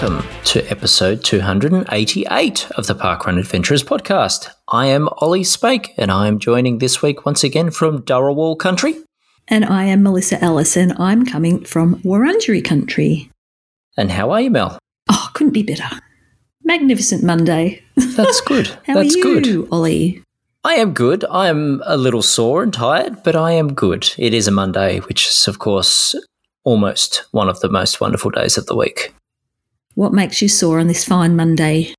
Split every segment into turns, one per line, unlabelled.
Welcome to episode 288 of the Parkrun Adventurers podcast. I am Olly Spake, and I am joining this week once again from Darawal country.
And I am Melissa Ellis, and I'm coming from Wurundjeri country.
And how are you, Mel?
Oh, couldn't be better. Magnificent Monday.
That's good.
How
That's
are you,
good.
Olly?
I am good. I am a little sore and tired, but I am good. It is a Monday, which is, of course, almost one of the most wonderful days of the week.
What makes you sore on this fine Monday?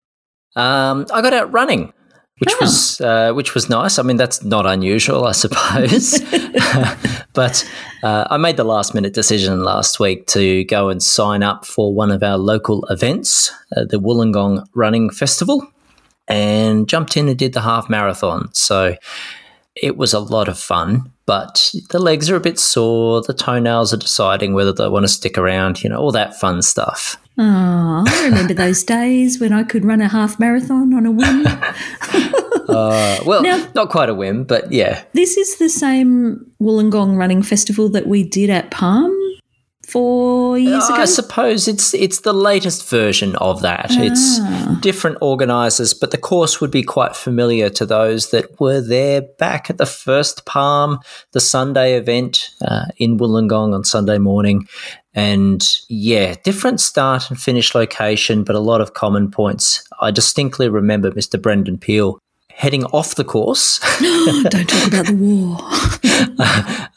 Um, I got out running, which
Oh.
was uh, which was nice. I mean, that's not unusual, I suppose. but uh, I made the last minute decision last week to go and sign up for one of our local events, uh, the Wollongong Running Festival, and jumped in and did the half marathon. So it was a lot of fun. But the legs are a bit sore. The toenails are deciding whether they want to stick around. You know, all that fun stuff.
Oh, I remember those days when I could run a half marathon on a whim.
Uh, well,
Now-
not quite a whim, but yeah,
this is the same Wollongong Running Festival that we did at Palm four years ago.
I suppose it's it's the latest version of that. It's
Ah.
different organisers, but the course would be quite familiar to those that were there back at the first Palm, the Sunday event uh, in Wollongong on Sunday morning. And yeah, different start and finish location, but a lot of common points. I distinctly remember Mr. Brendan Peel heading off the course.
Don't talk about the war.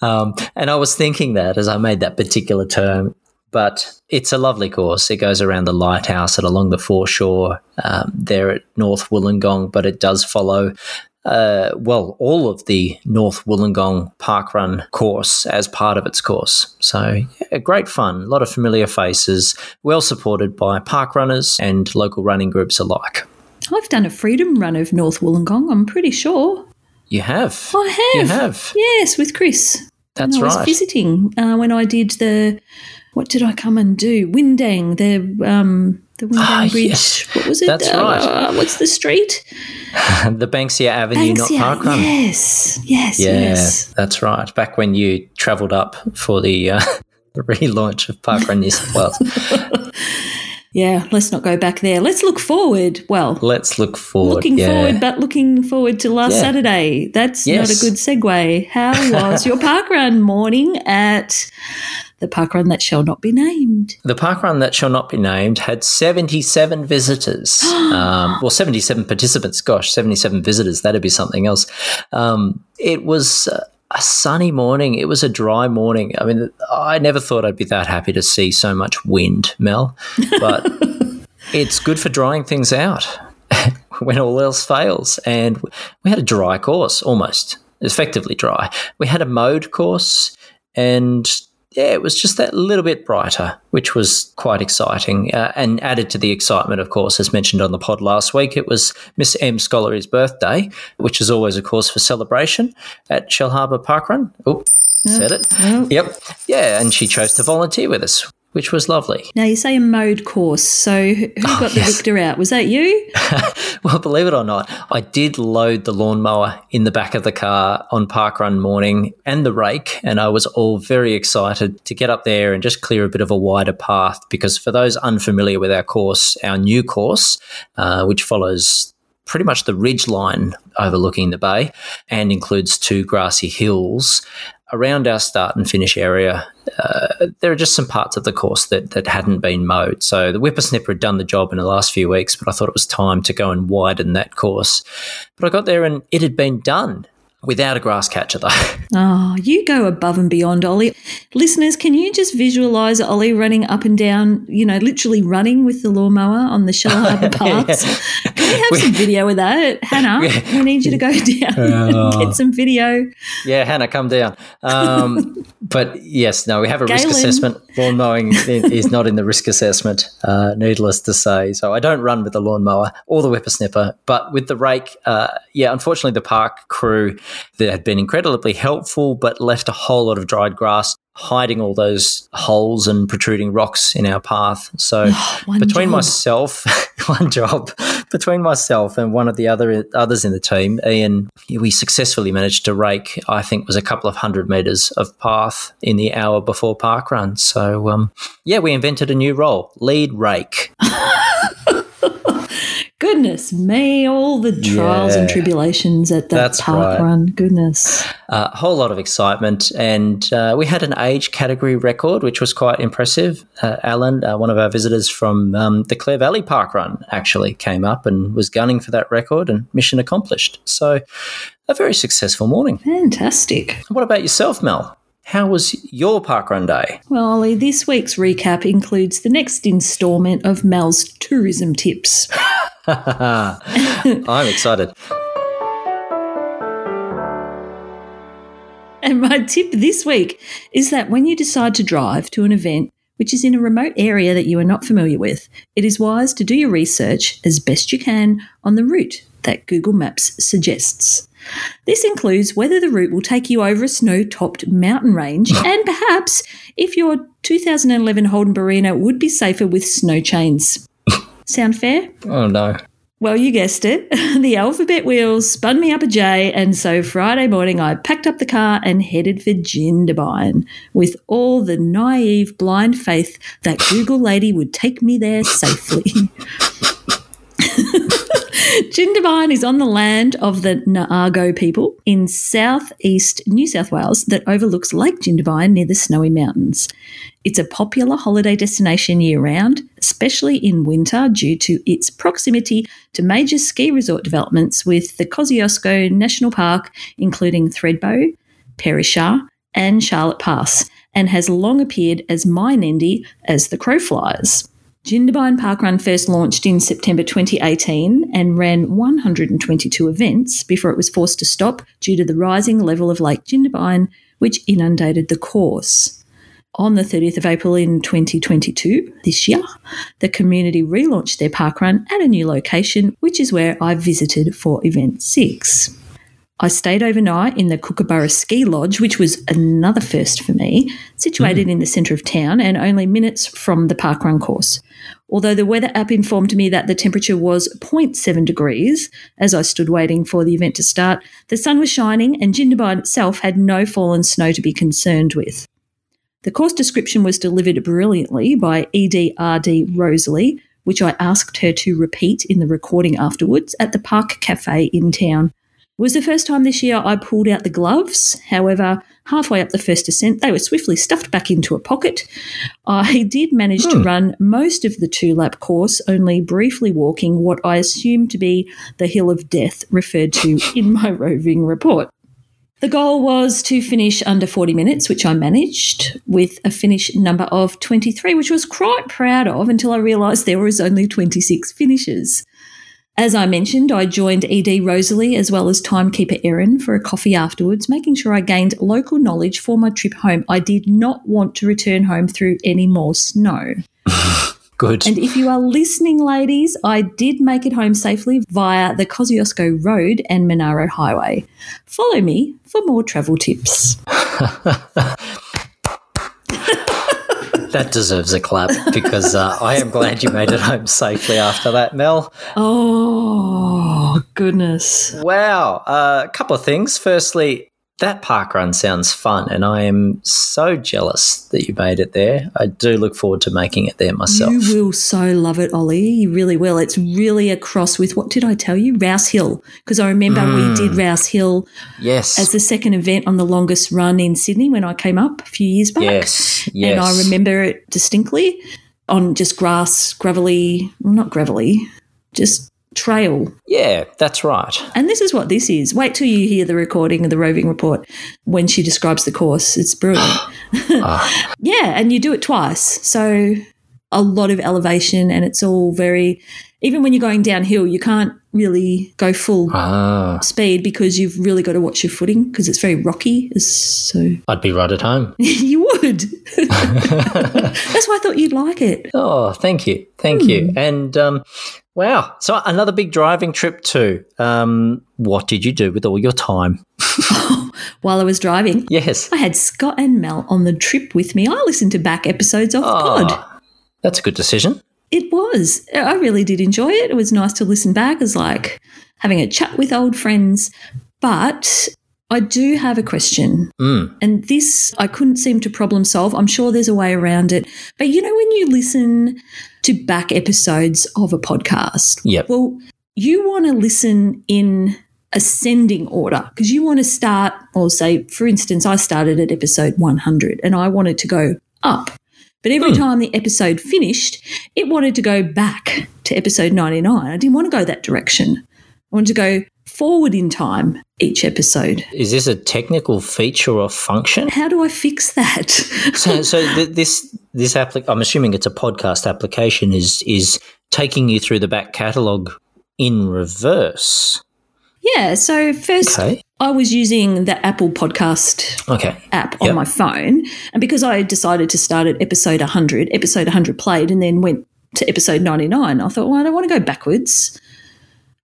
Um, and I was thinking that as I made that particular term. But it's a lovely course. It goes around the lighthouse and along the foreshore um, there at North Wollongong, but it does follow, uh, well, all of the North Wollongong Parkrun course as part of its course. So, yeah, great fun. A lot of familiar faces, well supported by park runners and local running groups alike.
I've done a freedom run of North Wollongong, I'm pretty sure.
You have.
I have.
You have.
Yes, with Chris.
That's
when I was
right.
visiting uh, when I did the what did I come and do? Windang, the um the Windang
Ah,
Bridge.
yes.
What was it?
That's
Uh,
right.
What's the street?
the Banksia Avenue, not
Banksia.
Parkrun.
Yes, yes,
Yeah,
yes.
that's right. Back when you travelled up for the, uh, the relaunch of Parkrun New South Wales.
Yeah, let's not go back there. Let's look forward. Well,
Let's look forward.
looking
yeah.
forward, but looking forward to last
Yeah.
Saturday. That's not a good segue. How was your parkrun morning at the parkrun that shall not be named?
The parkrun that shall not be named had 77 visitors. um, well, 77 participants. Gosh, 77 visitors. That'd be something else. Um, it was uh, a sunny morning. It was a dry morning. I mean, I never thought I'd be that happy to see so much wind, Mel, but it's good for drying things out when all else fails. And we had a dry course almost, effectively dry. We had a mode course and yeah, it was just that little bit brighter, which was quite exciting. Uh, and added to the excitement, of course, as mentioned on the pod last week, it was Miss M. Scholary's birthday, which is always a cause for celebration at Shellharbour Parkrun. Oh, said it.
Well,
Yep. Yeah, and she chose to volunteer with us, which was lovely.
Now you say a mode course. So who who got the
Oh, yes.
victor out? Was that you?
Well, believe it or not, I did load the lawnmower in the back of the car on parkrun morning and the rake, and I was all very excited to get up there and just clear a bit of a wider path. Because for those unfamiliar with our course, our new course, uh, which follows pretty much the ridge line overlooking the bay and includes two grassy hills. Around our start and finish area, uh, there are just some parts of the course that, that hadn't been mowed. So the whippersnipper had done the job in the last few weeks, but I thought it was time to go and widen that course. But I got there and it had been done without a grass catcher, though.
Oh, you go above and beyond, Olly. Listeners, can you just visualize Olly running up and down, you know, literally running with the lawnmower on the Shell Harbour paths? Can we have some video of that? Hannah, we need you to go down and
Oh.
get some video.
yeah, Hannah, come down. Um, but yes, no, we have a risk assessment. Lawn mowing is not in the risk assessment, uh, needless to say. So I don't run with the lawnmower or the whippersnipper, but with the rake, uh, yeah, unfortunately, the park crew that had been incredibly helpful, but left a whole lot of dried grass hiding all those holes and protruding rocks in our path. So between
job.
myself, one job, between myself and one of the other others in the team, Ian, we successfully managed to rake. I think was a couple of hundred meters of path in the hour before park run. So um, yeah, we invented a new role: lead rake.
Goodness me, all the trials and tribulations at that park
right.
run. Goodness.
A whole lot of excitement, and uh, we had an age category record, which was quite impressive. Uh, Alan, uh, one of our visitors from um, the Clare Valley Park Run, actually came up and was gunning for that record, and mission accomplished. So, a very successful morning.
Fantastic.
What about yourself, Mel? How was your parkrun day?
Well, Olly, this week's recap includes the next instalment of Mel's tourism tips.
I'm excited.
And my tip this week is that when you decide to drive to an event which is in a remote area that you are not familiar with, it is wise to do your research as best you can on the route that Google Maps suggests. This includes whether the route will take you over a snow topped mountain range and perhaps if your 2011 Holden Barina would be safer with snow chains. Sound fair?
Oh no.
Well, you guessed it. The alphabet wheels spun me up a J, and so Friday morning I packed up the car and headed for Jindabyne with all the naive, blind faith that Google lady would take me there safely. Jindabyne is on the land of the Ngarigo people in southeast New South Wales that overlooks Lake Jindabyne near the Snowy Mountains. It's a popular holiday destination year round, especially in winter due to its proximity to major ski resort developments with the Kosciuszko National Park, including Thredbo, Perisher, and Charlotte Pass, and has long appeared as mine endy as the crow flies. Jindabyne Parkrun first launched in September 2018 and ran 122 events before it was forced to stop due to the rising level of Lake Jindabyne, which inundated the course. On the 30th of April in 2022, this year, the community relaunched their parkrun at a new location, which is where I visited for Event 6. I stayed overnight in the Kookaburra Ski Lodge, which was another first for me, situated mm. in the centre of town and only minutes from the parkrun course. Although the weather app informed me that the temperature was 0.7 degrees as I stood waiting for the event to start, the sun was shining and Jindabyne itself had no fallen snow to be concerned with. The course description was delivered brilliantly by EDRD Rosalie, which I asked her to repeat in the recording afterwards at the Park Cafe in town. Was the first time this year I pulled out the gloves. However, halfway up the first ascent, they were swiftly stuffed back into a pocket. I did manage to hmm. run most of the two lap course, only briefly walking what I assume to be the Hill of Death referred to in my roving report. The goal was to finish under 40 minutes, which I managed with a finish number of 23, which I was quite proud of until I realised there was only 26 finishes. As I mentioned, I joined ED Rosalie as well as timekeeper Erin for a coffee afterwards, making sure I gained local knowledge for my trip home. I did not want to return home through any more snow.
Good.
And if you are listening, ladies, I did make it home safely via the Kosciuszko Road and Monaro Highway. Follow me for more travel tips.
that deserves a clap because uh, I am glad you made it home safely after that, Mel.
Oh, goodness.
Wow. Uh, a couple of things. Firstly, that park run sounds fun, and I am so jealous that you made it there. I do look forward to making it there myself.
You will so love it, Olly. You really will. It's really across with what did I tell you? Rouse Hill. Because I remember we mm. did Rouse Hill
yes.
as the second event on the longest run in Sydney when I came up a few years back.
yes. Yes.
And I remember it distinctly on just grass, gravelly, well, not gravelly, just trail.
Yeah, that's right.
And this is what this is. Wait till you hear the recording of the roving report when she describes the course. It's brilliant.
Ah,
yeah, and you do it twice. So a lot of elevation, and it's all very, even when you're going downhill, you can't really go full
ah,
speed because you've really got to watch your footing because it's very rocky. So
I'd be right at home.
you would. That's why I thought you'd like it.
Oh, thank you. Thank you. And um, wow. So another big driving trip too. Um, what did you do with all your time?
while I was driving.
Yes.
I had Scott and Mel on the trip with me. I listened to back episodes of the pod.
That's a good decision.
It was. I really did enjoy it. It was nice to listen back. as like having a chat with old friends. But I do have a question.
Mm.
And this I couldn't seem to problem solve. I'm sure there's a way around it. But you know, when you listen to back episodes of a podcast,
Yep.
well, you want to listen in ascending order because you want to start, or say, for instance, I started at episode 100 and I wanted to go up. But every
Hmm.
time the episode finished, it wanted to go back to episode 99. I didn't want to go that direction. I wanted to go forward in time each episode.
Is this a technical feature or function?
How do I fix that?
So, so th- this this applic- I'm assuming it's a podcast application is is taking you through the back catalogue in reverse.
Yeah, so first
Okay.
I was using the Apple Podcast
Okay.
app on
Yep.
my phone. And because I decided to start at episode 100, episode 100 played and then went to episode 99, I thought, well, I don't want to go backwards.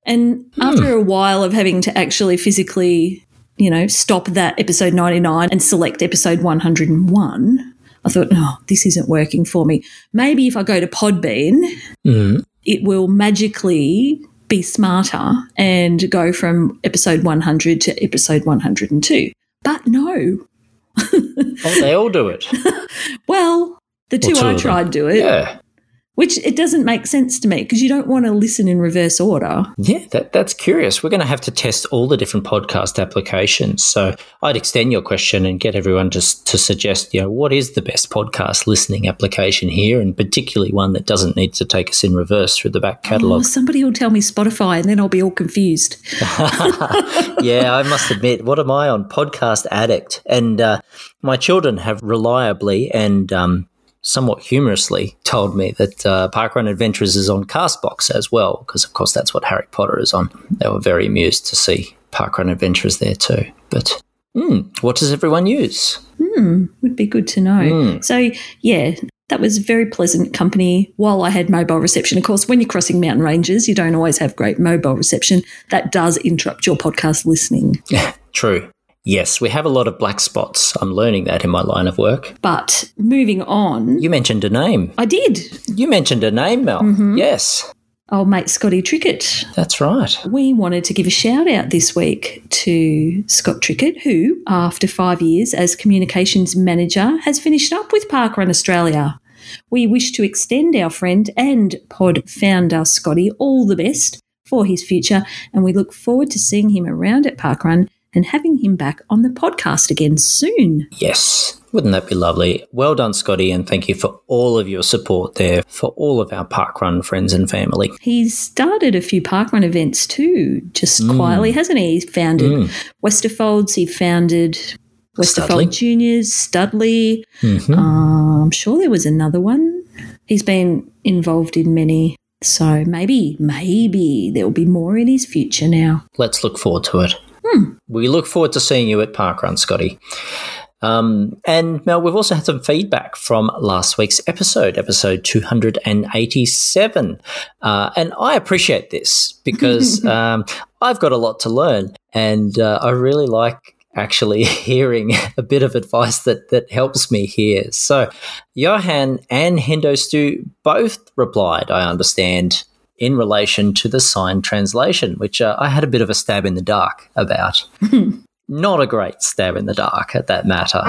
And after a while of having to actually physically, you know, stop that episode 99 and select episode 101, I thought, no, this isn't working for me. Maybe if I go to Podbean,
Mhm.
it will magically be smarter and go from episode 100 to episode 102. But no.
Oh, they all do it.
Well, the two,
two
I tried do it,
Yeah.
Which it doesn't make sense to me because you don't want to listen in reverse order.
Yeah, that, that's curious. We're going to have to test all the different podcast applications. So I'd extend your question and get everyone just to suggest, you know, what is the best podcast listening application here, and particularly one that doesn't need to take us in reverse through the back
Oh,
catalogue.
somebody will tell me Spotify and then I'll be all confused.
yeah, I must admit, what am I on? Podcast Addict. And uh, my children have reliably and um, somewhat humorously told me that uh, Parkrun Adventures is on Castbox as well, because of course that's what Harry Potter is on. They were very amused to see Parkrun Adventures there too. But hmm, what does everyone use?
Would be good to know. So, yeah, that was very pleasant company while I had mobile reception. Of course, when you're crossing mountain ranges, you don't always have great mobile reception. That does interrupt your podcast listening.
Yeah, true. Yes, we have a lot of black spots. I'm learning that in my line of work.
But moving on,
You mentioned a name.
I did.
You mentioned a name, Mel. Mm-hmm. Yes,
Old mate Scotty Trickett.
that's right.
We wanted to give a shout out this week to Scott Trickett, who, after five years as communications manager, has finished up with Parkrun Australia. We wish to extend our friend and pod founder Scotty all the best for his future, and we look forward to seeing him around at Parkrun and having him back on the podcast again soon.
Yes. Wouldn't that be lovely? Well done, Scotty, and thank you for all of your support there for all of our parkrun friends and family.
He's started a few parkrun events too, just quietly, hasn't he? He's founded Westerfolds, he founded Westerfold. Juniors, Studley.
Mhm.
Uh, I'm sure there was another one. He's been involved in many. So maybe, maybe there will be more in his future now.
Let's look forward to it. We look forward to seeing you at Parkrun, Scotty. Um, and Mel, we've also had some feedback from last week's episode, episode 287. Uh, and I appreciate this because um, I've got a lot to learn. And uh, I really like actually hearing a bit of advice that, that helps me here. So, Johan and Hendo Stu both replied, I understand, in relation to the sign translation, which uh, I had a bit of a stab in the dark about. Not a great stab in the dark at that matter.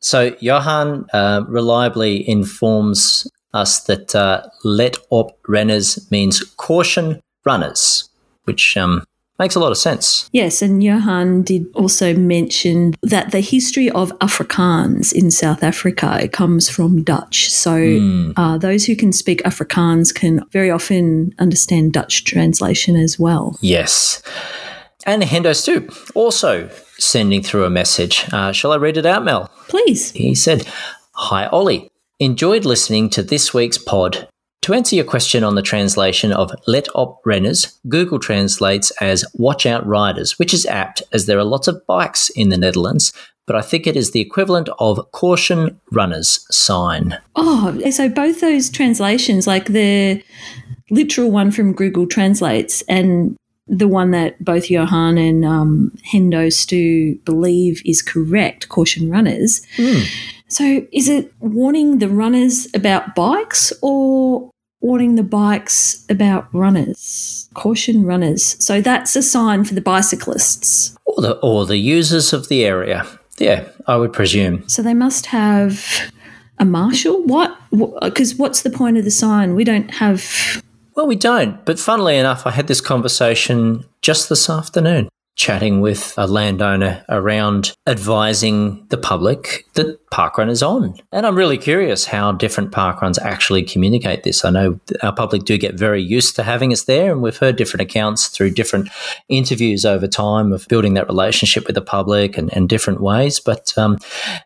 So, Johan uh, reliably informs us that uh, let op renners means caution runners, which um, makes a lot of sense.
Yes, and Johan did also mention that the history of Afrikaans in South Africa it comes from Dutch. So uh, those who can speak Afrikaans can very often understand Dutch translation as well.
Yes. And Hendo Stu also sending through a message. Uh, shall I read it out, Mel?
Please.
He said, Hi, Olly. Enjoyed listening to this week's pod. To answer your question on the translation of let op renners, Google translates as watch out riders, which is apt as there are lots of bikes in the Netherlands, but I think it is the equivalent of caution runners sign.
Oh, so both those translations, like the literal one from Google Translates and the one that both Johan and um, Hendo Stu believe is correct, caution runners.
Mm.
So is it warning the runners about bikes or warning the bikes about runners? Caution runners. So that's a sign for the bicyclists.
Or the, or the users of the area. Yeah, I would presume.
So they must have a marshal? What? Because what's the point of the sign? We don't have.
Well, we don't. But funnily enough, I had this conversation just this afternoon chatting with a landowner around advising the public that parkrun is on. And I'm really curious how different parkruns actually communicate this. I know our public do get very used to having us there, and we've heard different accounts through different interviews over time of building that relationship with the public and, and different ways. But um,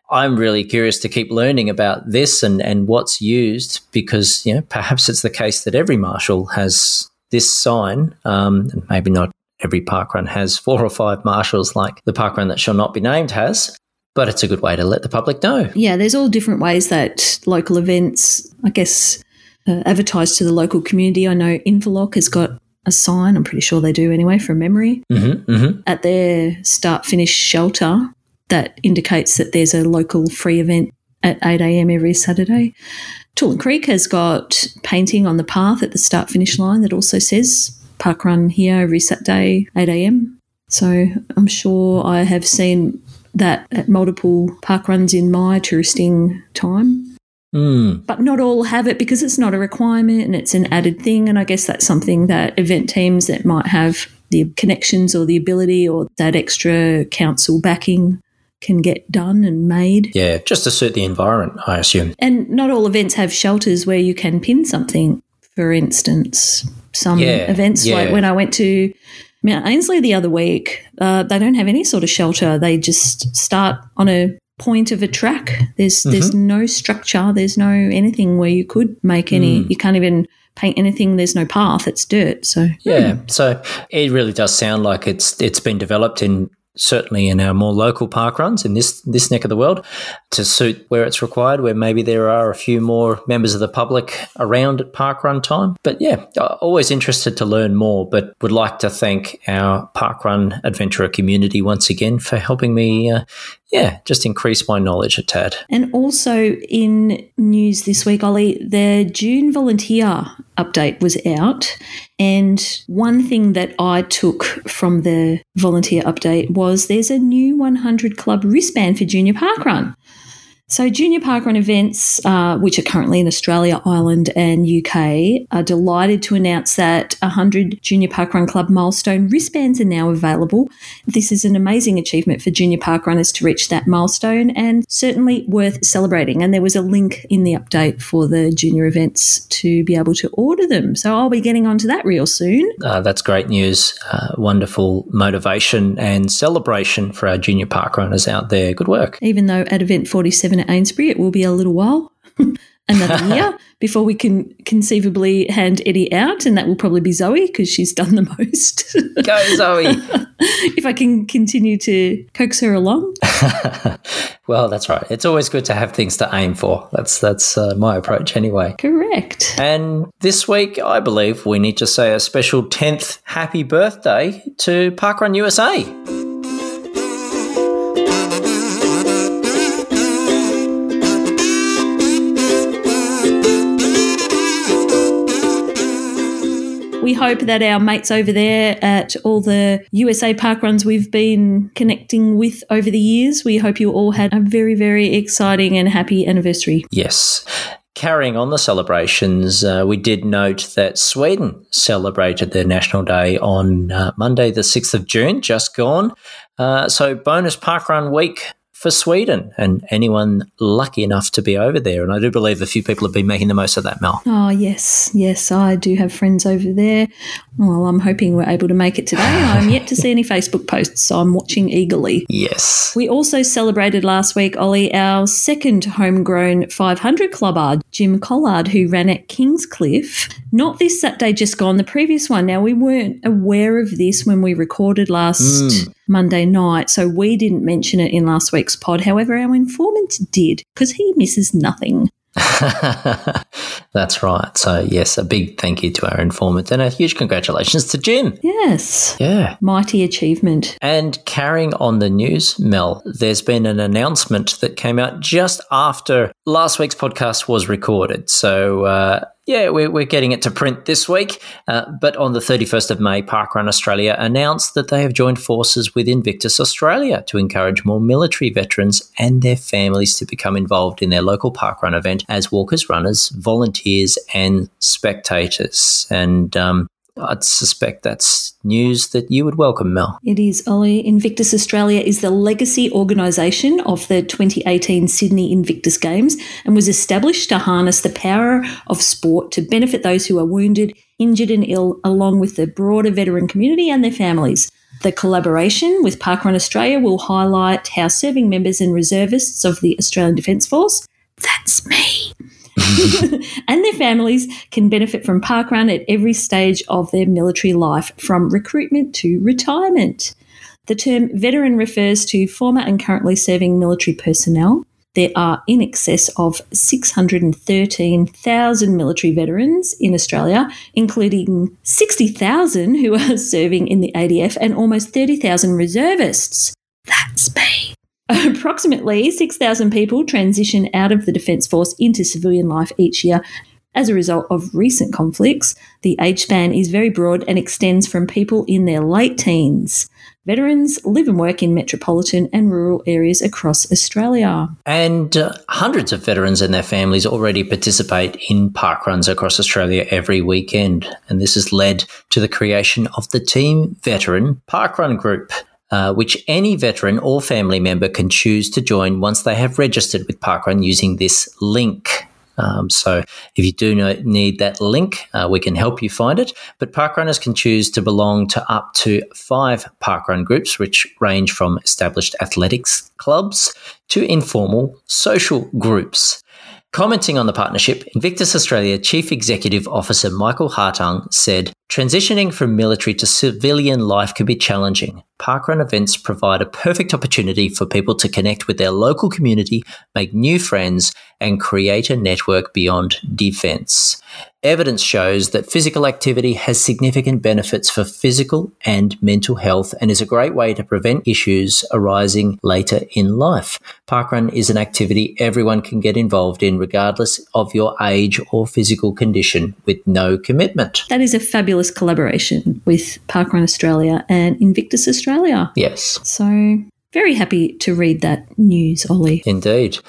I'm really curious to keep learning about this and, and what's used because, you know, perhaps it's the case that every marshal has this sign, um, maybe not every parkrun has four or five marshals like the parkrun that shall not be named has but it's a good way to let the public know.
Yeah, there's all different ways that local events, I guess, uh, advertise to the local community. I know Inverloch has got a sign, I'm pretty sure they do anyway, from memory,
mm-hmm, mm-hmm.
at their start finish shelter that indicates that there's a local free event at 8 a.m. every Saturday. Toolern Creek has got painting on the path at the start finish line that also says park run here every Saturday, 8 a.m. So I'm sure I have seen that at multiple park runs in my touristing time.
Mm.
But not all have it because it's not a requirement and it's an added thing. And I guess that's something that event teams that might have the connections or the ability or that extra council backing can get done and made.
Yeah, just to suit the environment, I assume.
And not all events have shelters where you can pin something, for instance. Some
Yeah,
events,
yeah.
like when I went to Mount Ainslie the other week, uh, they don't have any sort of shelter. They just start on a point of a track. There's there's
Mm-hmm.
no structure. There's no anything where you could make any.
Mm.
You can't even paint anything. There's no path. It's dirt. So
Yeah, so it really does sound like it's it's been developed in certainly in our more local park runs in this this neck of the world to suit where it's required, where maybe there are a few more members of the public around at park run time. But yeah, always interested to learn more. But would like to thank our park run adventurer community once again for helping me. Uh, yeah, just increase my knowledge a tad.
And also in news this week, Olly, the June volunteer update was out. And one thing that I took from the volunteer update was there's a new 100 Club wristband for Junior Parkrun. So, Junior Parkrun events, uh, which are currently in Australia, Ireland, and UK, are delighted to announce that 100 Junior Parkrun Club milestone wristbands are now available. This is an amazing achievement for junior parkrunners to reach that milestone and certainly worth celebrating. And there was a link in the update for the junior events to be able to order them. So, I'll be getting onto that real soon.
Uh, that's great news. Uh, wonderful motivation and celebration for our junior parkrunners out there. Good work.
even though at event 47 at Ainsbury, it will be a little while, another year, before we can conceivably hand Eddie out. And that will probably be Zoe because she's done the most.
Go, Zoe.
if I can continue to coax her along.
well, that's right. It's always good to have things to aim for. That's that's uh, my approach anyway.
Correct.
And this week, I believe we need to say a special 10th happy birthday to Parkrun USA.
We hope that our mates over there at all the USA park runs we've been connecting with over the years, we hope you all had a very, very exciting and happy anniversary.
Yes. Carrying on the celebrations, uh, we did note that Sweden celebrated their National Day on uh, Monday, the 6th of June, just gone. Uh, so, bonus parkrun week for Sweden and anyone lucky enough to be over there. And I do believe a few people have been making the most of that, Mel.
Oh, yes, yes, I do have friends over there. Well, I'm hoping we're able to make it today. I'm yet to see any Facebook posts, so I'm watching eagerly.
Yes.
We also celebrated last week, Olly, our second homegrown 500 clubber, Jim Collard, who ran at Kingscliff. Not this Saturday just gone, the previous one. Now, we weren't aware of this when we recorded last hmm. Monday night, so we didn't mention it in last week's pod. However, our informant did because he misses nothing.
That's right. So, yes, a big thank you to our informant and a huge congratulations to Jim.
Yes.
Yeah.
Mighty achievement.
And carrying on the news, Mel, there's been an announcement that came out just after last week's podcast was recorded. So, uh, yeah, we're, we're getting it to print this week. Uh, but on the 31st of May, Parkrun Australia announced that they have joined forces with Invictus Australia to encourage more military veterans and their families to become involved in their local parkrun event as walkers, runners, volunteers, and spectators. And um, I'd suspect that's news that you would welcome, Mel.
It is, Olly. Invictus Australia is the legacy organisation of the 2018 Sydney Invictus Games and was established to harness the power of sport to benefit those who are wounded, injured, and ill, along with the broader veteran community and their families. The collaboration with Parkrun Australia will highlight how serving members and reservists of the Australian Defence Force, that's me, and their families can benefit from parkrun at every stage of their military life, from recruitment to retirement. The term veteran refers to former and currently serving military personnel. There are in excess of 613,000 military veterans in Australia, including 60,000 who are serving in the ADF and almost 30,000 reservists. That's me. Approximately 6,000 people transition out of the Defence Force into civilian life each year. As a result of recent conflicts, the age span is very broad and extends from people in their late teens. Veterans live and work in metropolitan and rural areas across Australia.
And uh, hundreds of veterans and their families already participate in park runs across Australia every weekend. And this has led to the creation of the Team Veteran Parkrun Group. Uh, which any veteran or family member can choose to join once they have registered with Parkrun using this link. Um, so if you do need that link, uh, we can help you find it. But parkrunners can choose to belong to up to five parkrun groups, which range from established athletics clubs to informal social groups. Commenting on the partnership, Invictus Australia Chief Executive Officer Michael Hartung said, Transitioning from military to civilian life can be challenging. Parkrun events provide a perfect opportunity for people to connect with their local community, make new friends, and create a network beyond defence. Evidence shows that physical activity has significant benefits for physical and mental health and is a great way to prevent issues arising later in life. Parkrun is an activity everyone can get involved in, regardless of your age or physical condition, with no commitment.
That is a fabulous collaboration with Parkrun Australia and Invictus Australia.
Yes.
So, very happy to read that news, Olly.
Indeed.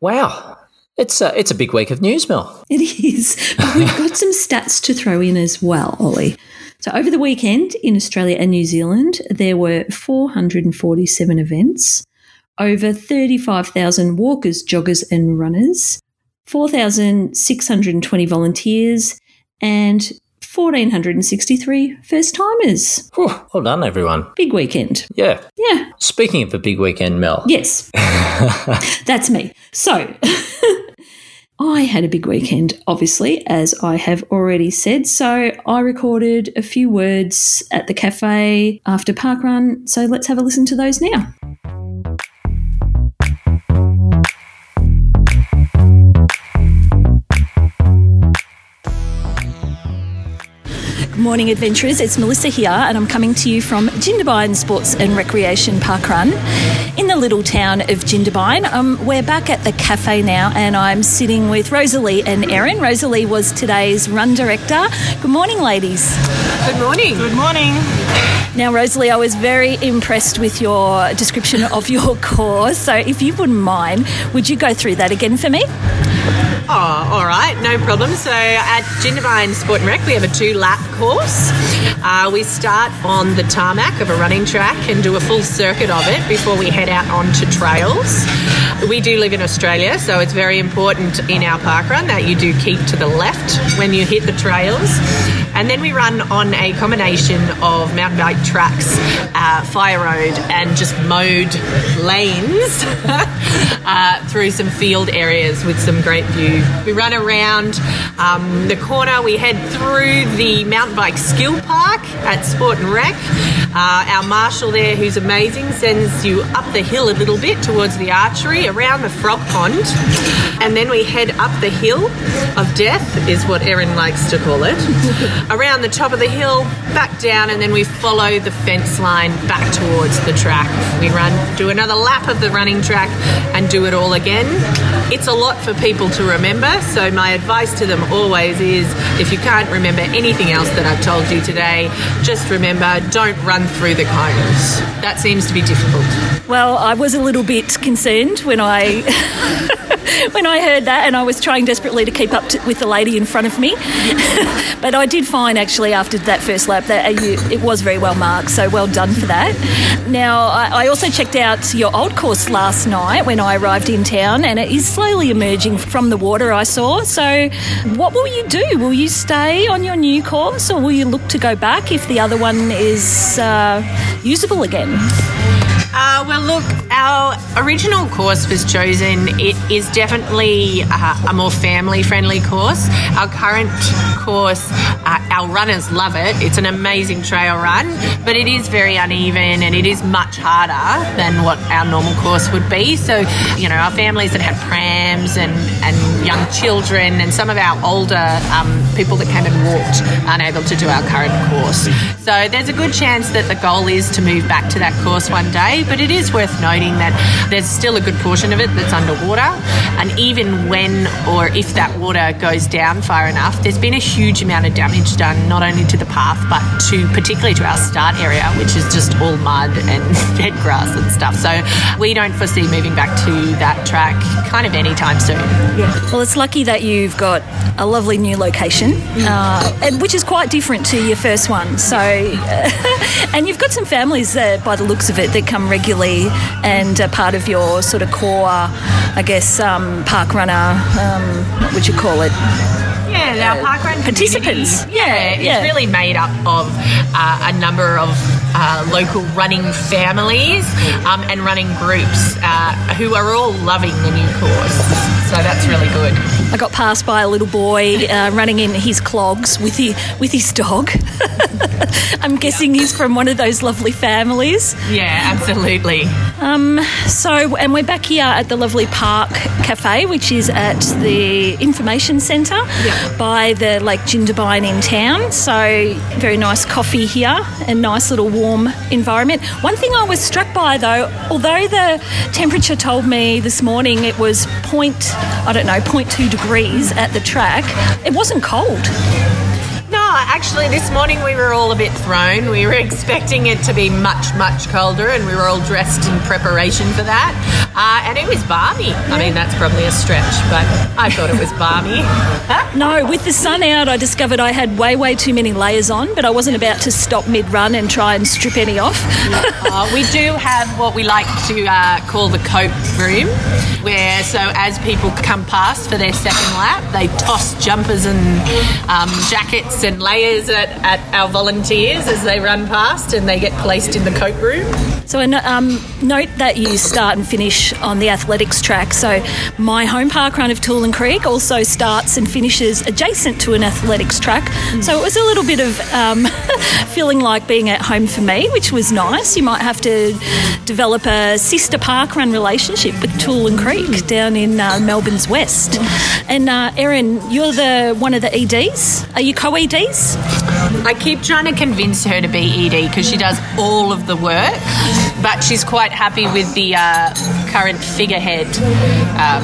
Wow. It's a, it's a big week of news, Mel.
It is. But we've got some stats to throw in as well, Olly. So, over the weekend in Australia and New Zealand, there were 447 events, over 35,000 walkers, joggers, and runners, 4,620 volunteers, and 1,463 first timers.
Well done, everyone.
Big weekend.
Yeah.
Yeah.
Speaking of a big weekend, Mel.
Yes. That's me. So, I had a big weekend, obviously, as I have already said. So I recorded a few words at the cafe after parkrun. So let's have a listen to those now. Good morning, adventurers. It's Melissa here, and I'm coming to you from Jindabyne Sports and Recreation Park Run in the little town of Jindabyne. Um, we're back at the cafe now, and I'm sitting with Rosalie and Erin. Rosalie was today's run director. Good morning, ladies.
Good morning.
Good morning.
Now, Rosalie, I was very impressed with your description of your course. So, if you wouldn't mind, would you go through that again for me?
Oh, all right, no problem. So at Jindabyne Sport and Rec, we have a two lap course. Uh, we start on the tarmac of a running track and do a full circuit of it before we head out onto trails. We do live in Australia, so it's very important in our park run that you do keep to the left when you hit the trails. And then we run on a combination of mountain bike tracks, uh, fire road, and just mowed lanes uh, through some field areas with some great view. We run around um, the corner, we head through the mountain bike skill park at Sport and Rec. Uh, our marshal there, who's amazing, sends you up the hill a little bit towards the archery, around the frog pond, and then we head up the hill of death, is what Erin likes to call it, around the top of the hill, back down, and then we follow the fence line back towards the track. We run, do another lap of the running track, and do it all again. It's a lot for people to remember, so my advice to them always is if you can't remember anything else that I've told you today, just remember don't run through the cones. That seems to be difficult.
Well, I was a little bit concerned when I when I heard that, and I was trying desperately to keep up to, with the lady in front of me. but I did find actually after that first lap that uh, you, it was very well marked, so well done for that. Now, I, I also checked out your old course last night when I arrived in town, and it is slowly emerging from the water I saw. So, what will you do? Will you stay on your new course, or will you look to go back if the other one is uh, usable again?
Uh, well, look, our original course was chosen. It is definitely uh, a more family friendly course. Our current course, uh, our runners love it. It's an amazing trail run, but it is very uneven and it is much harder than what our normal course would be. So, you know, our families that had prams and, and young children and some of our older um, people that came and walked aren't able to do our current course. So, there's a good chance that the goal is to move back to that course one day but it is worth noting that there's still a good portion of it that's underwater. And even when or if that water goes down far enough, there's been a huge amount of damage done not only to the path but to particularly to our start area, which is just all mud and dead grass and stuff. So we don't foresee moving back to that track kind of anytime soon.
Yeah. Well, it's lucky that you've got a lovely new location, uh, and, which is quite different to your first one. So, and you've got some families uh, by the looks of it that come regularly and are part of your sort of core, I guess, um, park runner, um, what would you call it?
Yeah, our parkrun
participants.
community, Yeah, it's
yeah.
really made up of uh, a number of uh, local running families um, and running groups uh, who are all loving the new course. So that's really good.
I got passed by a little boy uh, running in his clogs with his, with his dog. I'm guessing he's from one of those lovely families.
Yeah, absolutely.
Um, so, and we're back here at the lovely Park Cafe, which is at the Information Centre by the Lake Jindabyne in town. So, very nice coffee here and nice little warm environment. One thing I was struck by though, although the temperature told me this morning it was point, I don't know, 0.2 degrees at the track, it wasn't cold.
Actually, this morning we were all a bit thrown. We were expecting it to be much, much colder, and we were all dressed in preparation for that. Uh, and it was balmy. I mean, that's probably a stretch, but I thought it was balmy.
No, with the sun out, I discovered I had way, way too many layers on, but I wasn't about to stop mid run and try and strip any off.
Uh, we do have what we like to uh, call the coat room, where so as people come past for their second lap, they toss jumpers and um, jackets and layers at, at our volunteers as they run past, and they get placed in the coat room.
So, um, note that you start and finish on the athletics track. So, my home park run of Toolern Creek also starts and finishes adjacent to an athletics track. So, it was a little bit of um, feeling like being at home for me, which was nice. You might have to develop a sister park run relationship with Toolern Creek down in uh, Melbourne's west. And, uh, Erin, you're the one of the EDs. Are you co EDs?
I keep trying to convince her to be ED because she does all of the work, but she's quite happy with the uh, current figurehead um,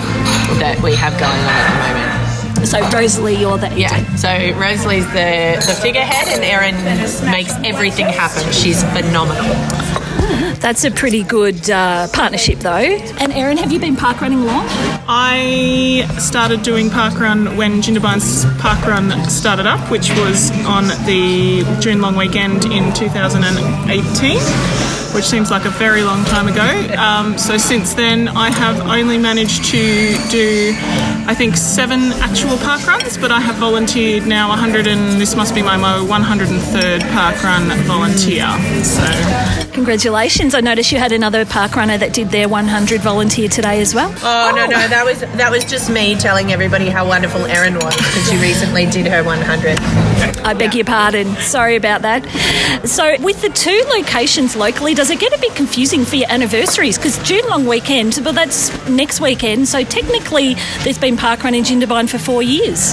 that we have going on at the moment.
So, Rosalie, you're the ED.
Yeah, so Rosalie's the, the figurehead, and Erin makes everything happen. She's phenomenal.
That's a pretty good uh, partnership, though. And Erin, have you been park running long?
I started doing park run when Jindabyne's parkrun started up, which was on the June long weekend in 2018. Which seems like a very long time ago. Um, so since then, I have only managed to do, I think, seven actual park runs, but I have volunteered now 100 and this must be my 103rd park run volunteer. So
Congratulations. I noticed you had another park runner that did their 100 volunteer today as well.
Oh, no, no, that was that was just me telling everybody how wonderful Erin was because she recently did her 100.
I beg your pardon. Sorry about that. So, with the two locations locally, does it get a bit confusing for your anniversaries? Because June long weekend, but that's next weekend. So, technically, there's been parkrun in Jindabyne for four years.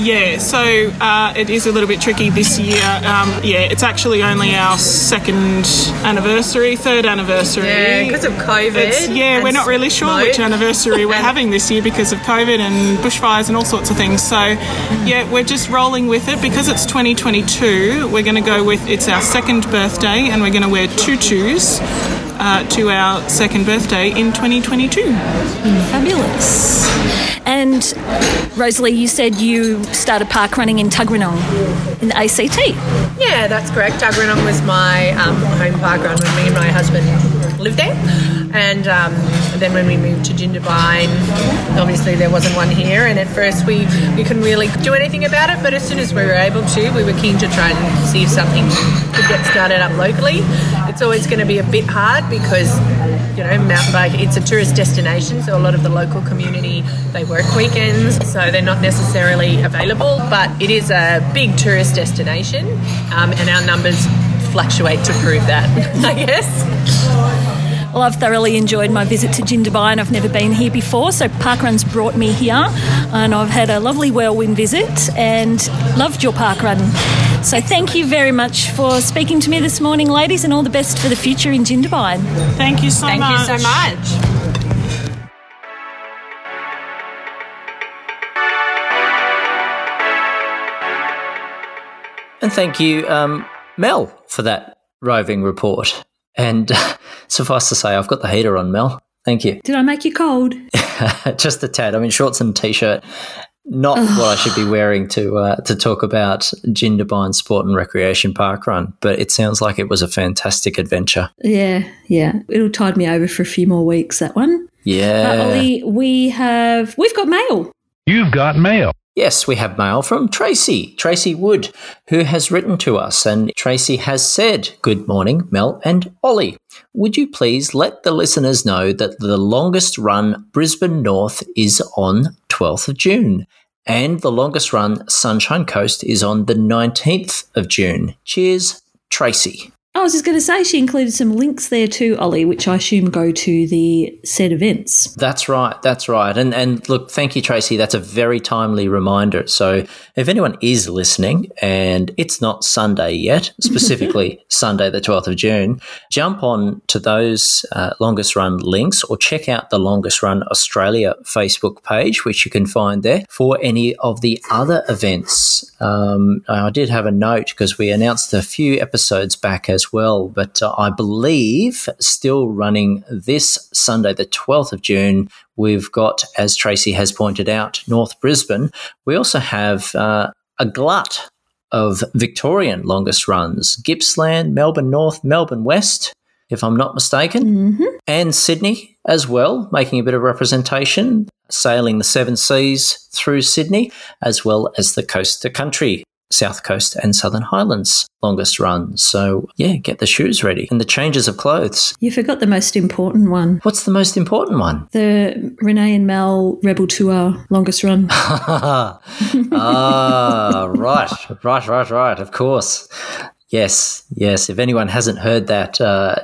Yeah, so uh, it is a little bit tricky this year. Um, yeah, it's actually only our second anniversary, third anniversary.
Yeah, because of COVID.
It's, yeah, we're not really sure
smoke.
which anniversary we're having this year because of COVID and bushfires and all sorts of things. So, yeah, we're just rolling with it because it's 2022. We're going to go with it's our second birthday and we're going to wear tutus uh, to our second birthday in 2022.
Fabulous. And Rosalie, you said you started park running in Tuggeranong in the ACT.
Yeah, that's correct. Tuggeranong was my um, home park run when me and my husband lived there. And um, then when we moved to Jindabyne, obviously there wasn't one here. And at first we, we couldn't really do anything about it. But as soon as we were able to, we were keen to try and see if something could get started up locally. It's always going to be a bit hard because, you know, mountain bike, it's a tourist destination. So a lot of the local community, they work weekends. So they're not necessarily available. But it is a big tourist destination. Um, and our numbers fluctuate to prove that, I guess.
Well, I've thoroughly enjoyed my visit to Jindabyne. I've never been here before, so Parkrun's brought me here, and I've had a lovely whirlwind visit and loved your parkrun. So thank you very much for speaking to me this morning, ladies, and all the best for the future in Jindabyne.
Thank you so
Thank
much.
Thank you so much.
And thank you, um, Mel, for that roving report. And suffice to say, I've got the heater on, Mel. Thank you.
Did I make you cold?
Just a tad. I mean, shorts and t-shirt. Not what I should be wearing to uh, to talk about Jindabyne Sport and Recreation Park Run, but it sounds like it was a fantastic adventure.
Yeah, yeah. It'll tide me over for a few more weeks, that one.
Yeah.
Uh, Olly, we have, we've got mail.
You've got mail.
Yes, we have mail from Tracy, Tracy Wood, who has written to us. And Tracy has said, Good morning, Mel and Olly. Would you please let the listeners know that the longest run Brisbane North is on 12th of June? And the longest run Sunshine Coast is on the 19th of June. Cheers, Tracy.
I was just going to say she included some links there too, Olly, which I assume go to the said events.
That's right. That's right. And and look, thank you, Tracy. That's a very timely reminder. So if anyone is listening and it's not Sunday yet, specifically Sunday the twelfth of June, jump on to those uh, longest run links or check out the longest run Australia Facebook page, which you can find there for any of the other events. Um, I did have a note because we announced a few episodes back as well, but uh, I believe still running this Sunday, the 12th of June, we've got, as Tracy has pointed out, North Brisbane. We also have uh, a glut of Victorian longest runs Gippsland, Melbourne North, Melbourne West, if I'm not mistaken, and Sydney as well, making a bit of representation, sailing the seven seas through Sydney, as well as the coast to country. South Coast and Southern Highlands longest runs. So, yeah, get the shoes ready and the changes of clothes.
You forgot the most important one
What's the most important one?
the Renee and Mel Rebel Tour longest run.
ah, right, right, right, right. Of course. Yes, yes. If anyone hasn't heard that, uh,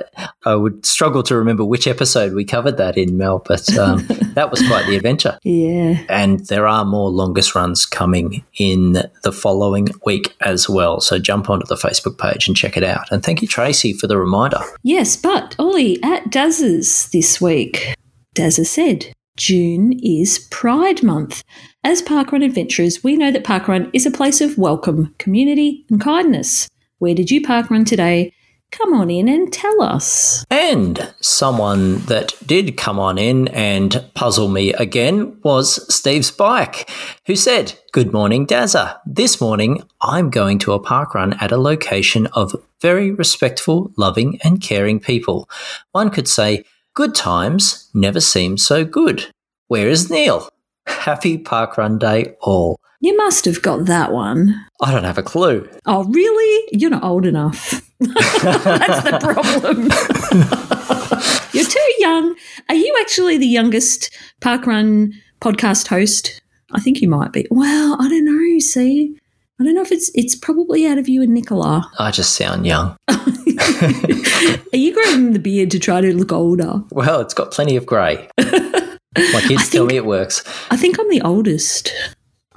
I would struggle to remember which episode we covered that in, Mel, but um, that was quite the adventure.
yeah.
And there are more longest runs coming in the following week as well. So jump onto the Facebook page and check it out. And thank you, Tracy, for the reminder.
Yes, but Olly, at Daz's this week, Dazza said, June is Pride Month. As parkrun adventurers, we know that parkrun is a place of welcome, community, and kindness. Where did you parkrun today? come on in and tell us.
And someone that did come on in and puzzle me again was Steve Spike, who said, Good morning, Dazza. This morning, I'm going to a park run at a location of very respectful, loving, and caring people. One could say, Good times never seem so good. Where is Neil? Happy park run day, all.
You must have got that one.
I don't have a clue.
Oh, really? You're not old enough. That's the problem. You're too young. Are you actually the youngest parkrun podcast host? I think you might be. Well, I don't know. See, I don't know if it's it's probably out of you and Nicola.
I just sound young.
Are you growing the beard to try to look older?
Well, it's got plenty of grey. My kids tell me it works.
I think I'm the oldest.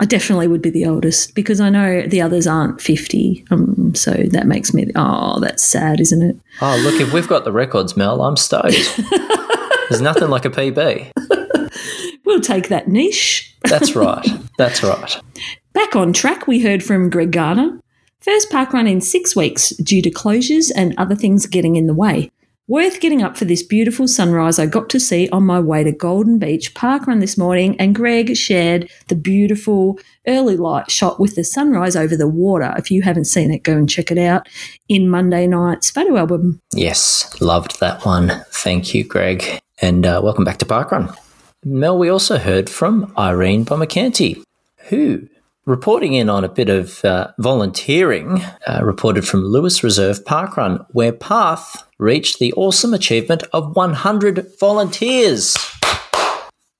I definitely would be the oldest because I know the others aren't 50. Um, so that makes me, oh, that's sad, isn't it?
Oh, look, if we've got the records, Mel, I'm stoked. There's nothing like a PB.
We'll take that niche.
That's right. That's right.
Back on track, we heard from Greg Garner. First park run in six weeks due to closures and other things getting in the way. Worth getting up for this beautiful sunrise I got to see on my way to Golden Beach Park Run this morning, and Greg shared the beautiful early light shot with the sunrise over the water. If you haven't seen it, go and check it out in Monday night's photo album.
Yes, loved that one. Thank you, Greg. And uh, welcome back to Parkrun. Mel, we also heard from Irene Bomacanti, who, reporting in on a bit of uh, volunteering, uh, reported from Lewis Reserve Parkrun, where Path reached the awesome achievement of 100 volunteers.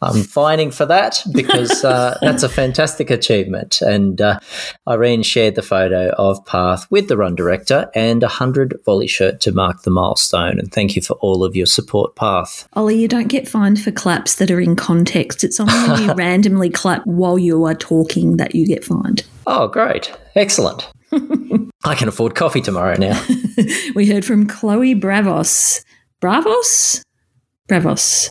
I'm fining for that because uh, that's a fantastic achievement. And uh, Irene shared the photo of Path with the run director and a 100 volley shirt to mark the milestone. And thank you for all of your support, Path.
Olly, you don't get fined for claps that are in context. It's only when you randomly clap while you are talking that you get fined.
Oh, great. Excellent. I can afford coffee tomorrow now.
We heard from Chloe Bravos. Bravos? Bravos.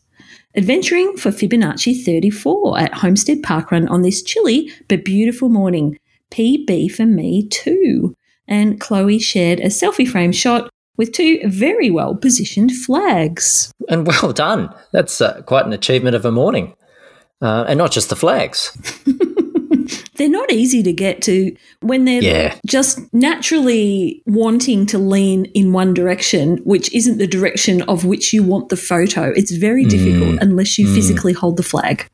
Adventuring for Fibonacci 34 at Homestead Parkrun on this chilly but beautiful morning. PB for me too. And Chloe shared a selfie frame shot with two very well positioned flags.
And well done. That's uh, quite an achievement of a morning. Uh, and not just the flags.
They're not easy to get to when they're
Yeah.
just naturally wanting to lean in one direction, which isn't the direction of which you want the photo. It's very difficult unless you physically hold the flag.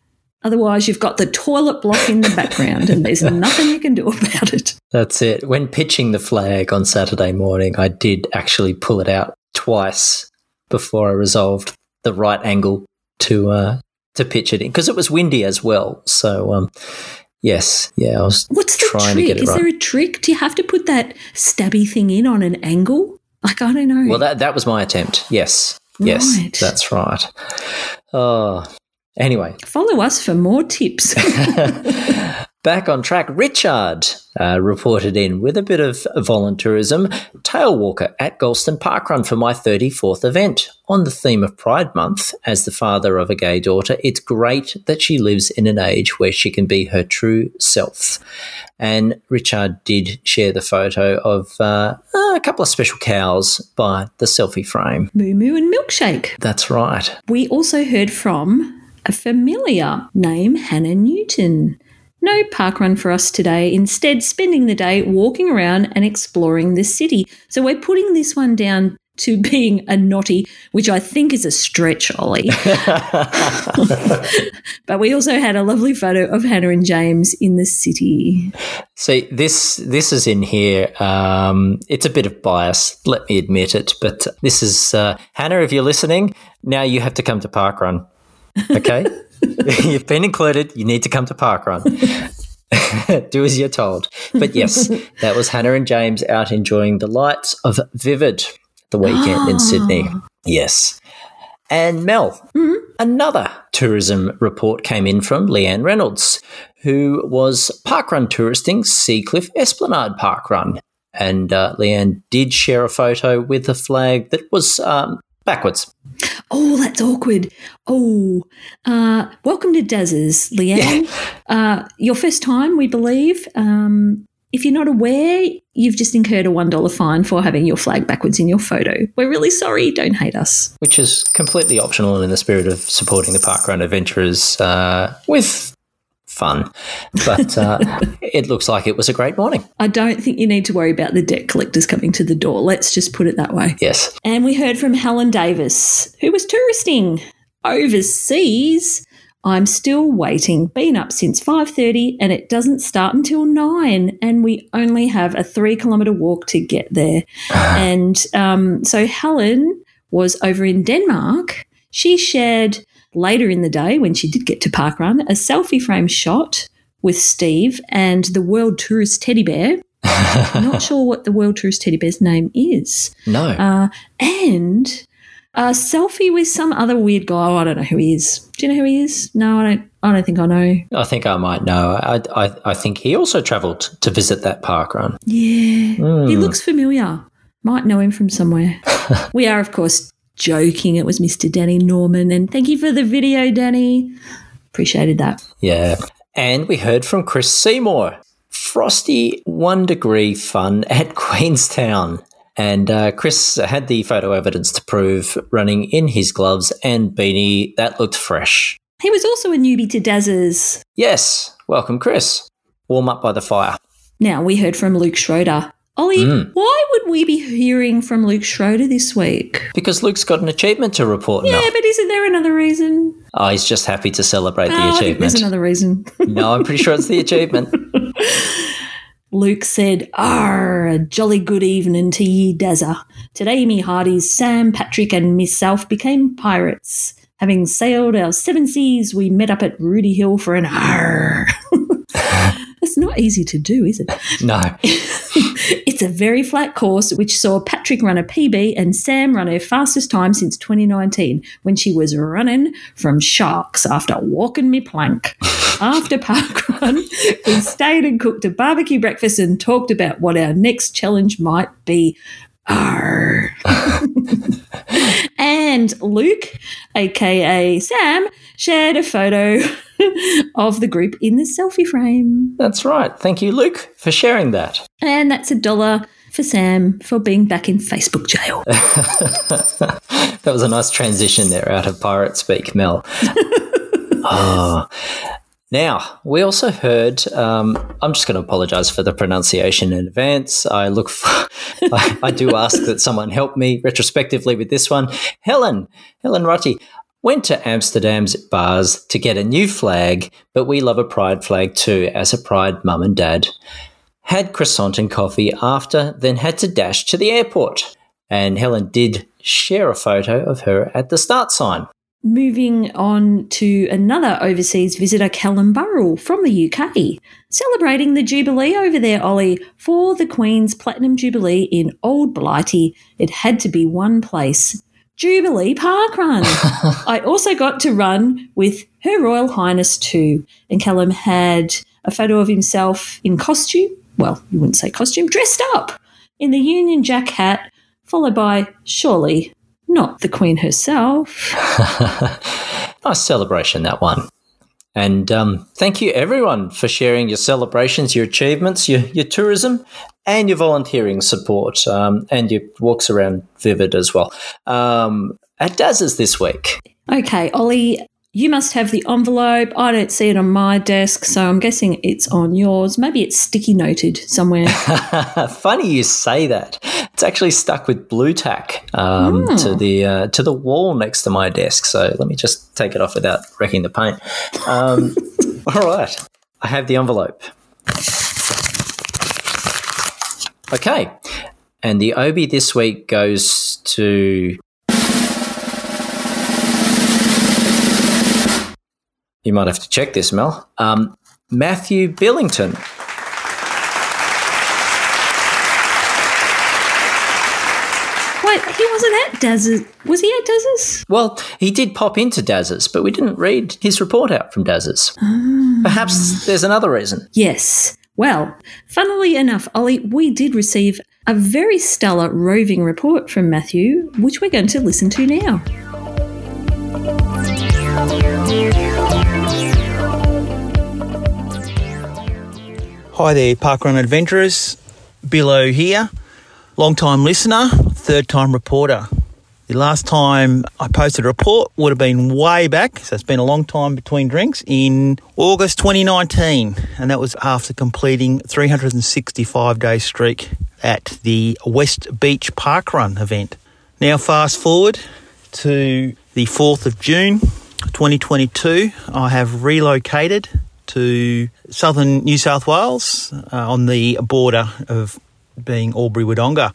Otherwise, you've got the toilet block in the background and there's nothing you can do about it.
That's it. When pitching the flag on Saturday morning, I did actually pull it out twice before I resolved the right angle to uh, to pitch it in because it was windy as well. So um, yes, yeah, I was
What's the
trying to
trick?
get it
Is
right.
there a trick? Do you have to put that stabby thing in on an angle? Like, I don't know.
Well, that that was my attempt. Yes, yes,
Right.
that's right. Oh, anyway,
Follow us for more tips.
back on track. Richard uh, reported in with a bit of volunteerism. Tail walker at Galston Parkrun for my 34th event. On the theme of Pride Month, as the father of a gay daughter, it's great that she lives in an age where she can be her true self. And Richard did share the photo of uh, a couple of special cows by the selfie frame.
Moo Moo and Milkshake.
That's right.
We also heard from a familiar name, Hannah Newton. No parkrun for us today, instead, spending the day walking around and exploring the city. So we're putting this one down to being a naughty, which I think is a stretch, Olly. but we also had a lovely photo of Hannah and James in the city.
See, this this is in here. Um, it's a bit of bias, let me admit it. But this is uh, Hannah. If you're listening, now you have to come to Parkrun. Okay, you've been included. You need to come to Parkrun. Do as you're told. But yes, that was Hannah and James out enjoying the lights of Vivid the weekend in Sydney. Yes. And Mel, another tourism report came in from Leanne Reynolds, who was parkrun touristing Seacliff Esplanade Parkrun. And uh, Leanne did share a photo with a flag that was um, backwards.
Oh, that's awkward. Oh, uh, welcome to Dazza's, Leanne. Uh, your first time, we believe, um, if you're not aware, you've just incurred a $1 fine for having your flag backwards in your photo. We're really sorry. Don't hate us.
Which is completely optional and in the spirit of supporting the parkrun adventurers uh, with fun. But uh, it looks like it was a great morning.
I don't think you need to worry about the debt collectors coming to the door. Let's just put it that way.
Yes.
And we heard from Helen Davis, who was touristing overseas. I'm still waiting. Been up since 5:30 and it doesn't start until 9 and we only have a 3 kilometer walk to get there. and um, so Helen was over in Denmark. She shared later in the day when she did get to Parkrun a selfie frame shot with Steve and the World Tourist Teddy Bear. Not sure what the World Tourist Teddy Bear's name is.
No.
Uh, and a selfie with some other weird guy. Oh, I don't know who he is. Do you know who he is? No, I don't. I don't think I know.
I think I might know. I, I, I think he also travelled to visit that park run.
Yeah, he looks familiar. Might know him from somewhere. we are, of course, joking. It was Mr. Danny Norman, and thank you for the video, Danny. Appreciated that.
Yeah. And we heard from Chris Seymour. Frosty one degree fun at Queenstown. And uh, Chris had the photo evidence to prove running in his gloves and beanie. That looked fresh.
He was also a newbie to Dazza's.
Yes. Welcome, Chris. Warm up by the fire.
Now we heard from Luke Schroeder. Olly, mm. why would we be hearing from Luke Schroeder this week?
Because Luke's got an achievement to report
Yeah,
now.
but isn't there another reason?
Oh, he's just happy to celebrate the
Oh, I think
achievement.
there's another reason.
no, I'm pretty sure it's the achievement.
Luke said, Arr, a jolly good evening to ye, Dazza. Today, me hearties, Sam, Patrick, and myself became pirates. Having sailed our seven seas, we met up at Rudy Hill for an arr. It's not easy to do, is it?
No.
It's a very flat course, which saw Patrick run a PB and Sam run her fastest time since 2019 when she was running from sharks after walking me plank. after park run, we stayed and cooked a barbecue breakfast and talked about what our next challenge might be. And Luke, aka Sam, shared a photo of the group in the selfie frame.
That's right. Thank you, Luke, for sharing that.
And that's a dollar for Sam for being back in Facebook jail.
That was a nice transition there out of pirate speak, Mel. oh. Now, we also heard, um, I'm just going to apologize for the pronunciation in advance. I look for, I, I do ask that someone help me retrospectively with this one. Helen, Helen Rutty, went to Amsterdamse Bos to get a new flag, but we love a pride flag too, as a pride mum and dad. Had croissant and coffee after, then had to dash to the airport. And Helen did share a photo of her at the start sign.
Moving on to another overseas visitor, Callum Burrell from the UK, celebrating the Jubilee over there, Olly. For the Queen's Platinum Jubilee in Old Blighty, it had to be one place Jubilee Park Run. I also got to run with Her Royal Highness too, and Callum had a photo of himself in costume. Well, you wouldn't say costume, dressed up in the Union Jack hat, followed by, surely, not the Queen herself.
nice celebration, that one. And um, thank you, everyone, for sharing your celebrations, your achievements, your, your tourism, and your volunteering support, um, and your walks around Vivid as well. Um, at Dazza's this week.
Okay, Olly, you must have the envelope. I don't see it on my desk, so I'm guessing it's on yours. Maybe it's sticky noted somewhere.
Funny you say that. It's actually stuck with Blu Tack um,
Hmm.
to the uh, to the wall next to my desk. So let me just take it off without wrecking the paint. Um, all right, I have the envelope. Okay, and the Obi this week goes to. You might have to check this, Mel. Um, Matthew Billington.
Wait, he wasn't at Dazza's. Was he at Dazza's?
Well, he did pop into Dazza's, but we didn't read his report out from Dazza's. Perhaps there's another reason.
Yes. Well, funnily enough, Olly, we did receive a very stellar roving report from Matthew, which we're going to listen to now.
Hi there, Parkrun Adventurers. Billo here. Long time listener, third time reporter. The last time I posted a report would have been way back, so it's been a long time between drinks, in August 2019, and that was after completing 365 day streak at the West Beach Parkrun event. Now, fast forward to the 4th of June 2022, I have relocated to southern New South Wales uh, on the border of being Albury Wodonga.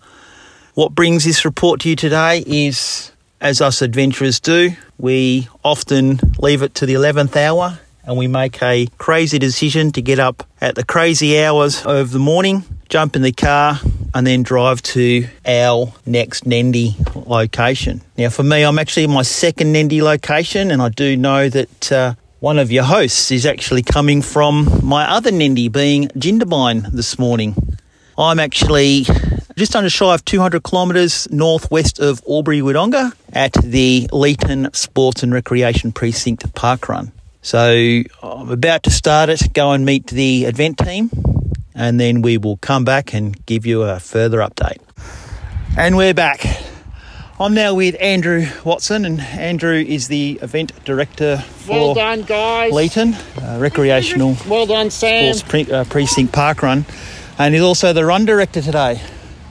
What brings this report to you today is, as us adventurers do, we often leave it to the 11th hour and we make a crazy decision to get up at the crazy hours of the morning, jump in the car, and then drive to our next Nendy location. Now, for me, I'm actually in my second Nendy location, and I do know that uh, one of your hosts is actually coming from my other Nendy, being Jindabyne, this morning. I'm actually just under shy of 200 kilometres northwest of Albury Wodonga at the Leeton Sports and Recreation Precinct Park Run. So I'm about to start it, go and meet the event team, and then we will come back and give you a further update. And we're back. I'm now with Andrew Watson, and Andrew is the event director for
Well done, guys.
Leeton uh, Recreational
Well done, Sam.
Sports Pre- uh, Precinct Park Run, and he's also the run director today.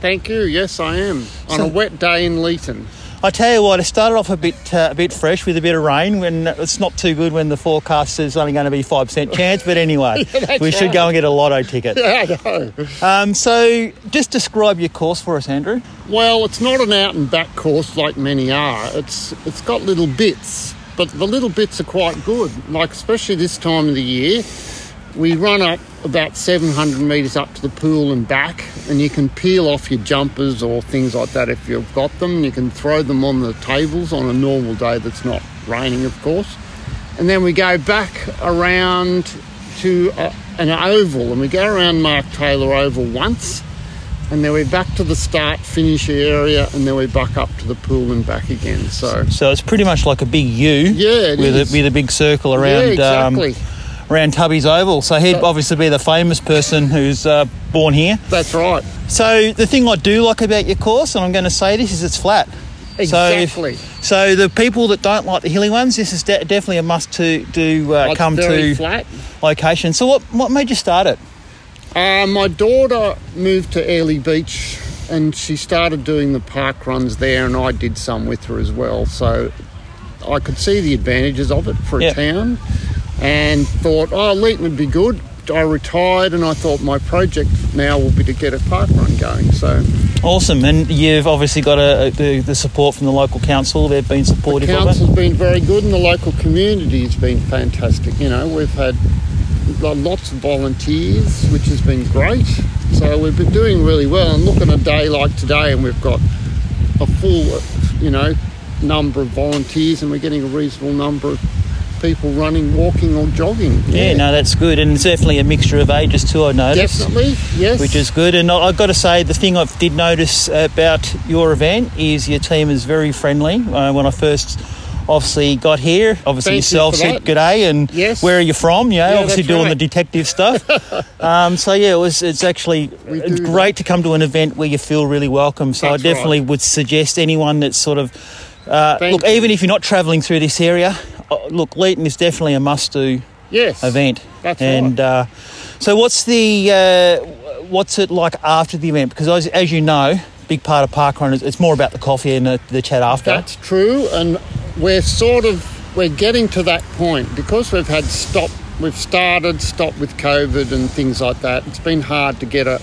Thank you. Yes, I am. On a wet day in Leeton.
I tell you what, it started off a bit uh, a bit fresh with a bit of rain. When it's not too good when the forecast is only going to be five percent chance. But anyway,
that's
we should
right.
go and get a lotto ticket.
I know.
Um, so, just describe your course for us, Andrew.
Well, it's not an out and back course like many are. It's it's got little bits, but the little bits are quite good. Like especially this time of the year, we run up about 700 metres up to the pool and back, and you can peel off your jumpers or things like that if you've got them. You can throw them on the tables on a normal day that's not raining, of course. And then we go back around to a, an oval, and we go around Mark Taylor Oval once, and then we're back to the start finish area, and then we're back up to the pool and back again. So
So it's pretty much like a big U.
Yeah,
with a with a big circle around
yeah, exactly.
um, around Tubby's Oval. So he'd obviously be the famous person who's uh, born here.
That's right.
So the thing I do like about your course, and I'm going to say this, is it's flat.
Exactly.
So, if, so the people that don't like the hilly ones, this is de- definitely a must to do uh, come
very
to
flat.
location. So what what made you start it?
Uh, my daughter moved to Airlie Beach and she started doing the park runs there, and I did some with her as well. So I could see the advantages of it for a
Yeah.
town and thought, oh, Leeton would be good. I retired and I thought my project now will be to get a park run going. So
Awesome, and you've obviously got a, a- the, the support from the local council. They've been
the
supportive of it.
council's been very good and the local community has been fantastic. You know, we've had lots of volunteers, which has been great. So we've been doing really well. And look at a day like today, and we've got a full, you know, number of volunteers, and we're getting a reasonable number of people running, walking, or jogging.
Yeah, no, that's good, and it's definitely a mixture of ages too. I noticed.
definitely, yes.
which is good. And I've got to say, the thing I did notice about your event is your team is very friendly. Uh, when I first obviously got here, obviously
Thank
yourself
for
said
that.
good day and
Yes.
where are you from? You know,
Yeah,
obviously doing
right.
the detective stuff. um, so yeah, it was. It's actually it's great to come to an event where you feel really welcome. So
That's
I definitely
right.
would suggest anyone that's sort of uh, look,
you.
even if you're not travelling through this area, uh, look, Leeton is definitely a must-do
yes.
event.
That's
and
right.
uh, so, what's the uh, what's it like after the event? Because as, as you know, big part of parkrun is it's more about the coffee and the, the chat after.
That's true, and we're sort of we're getting to that point because we've had stop. We've started stop with COVID and things like that. It's been hard to get a,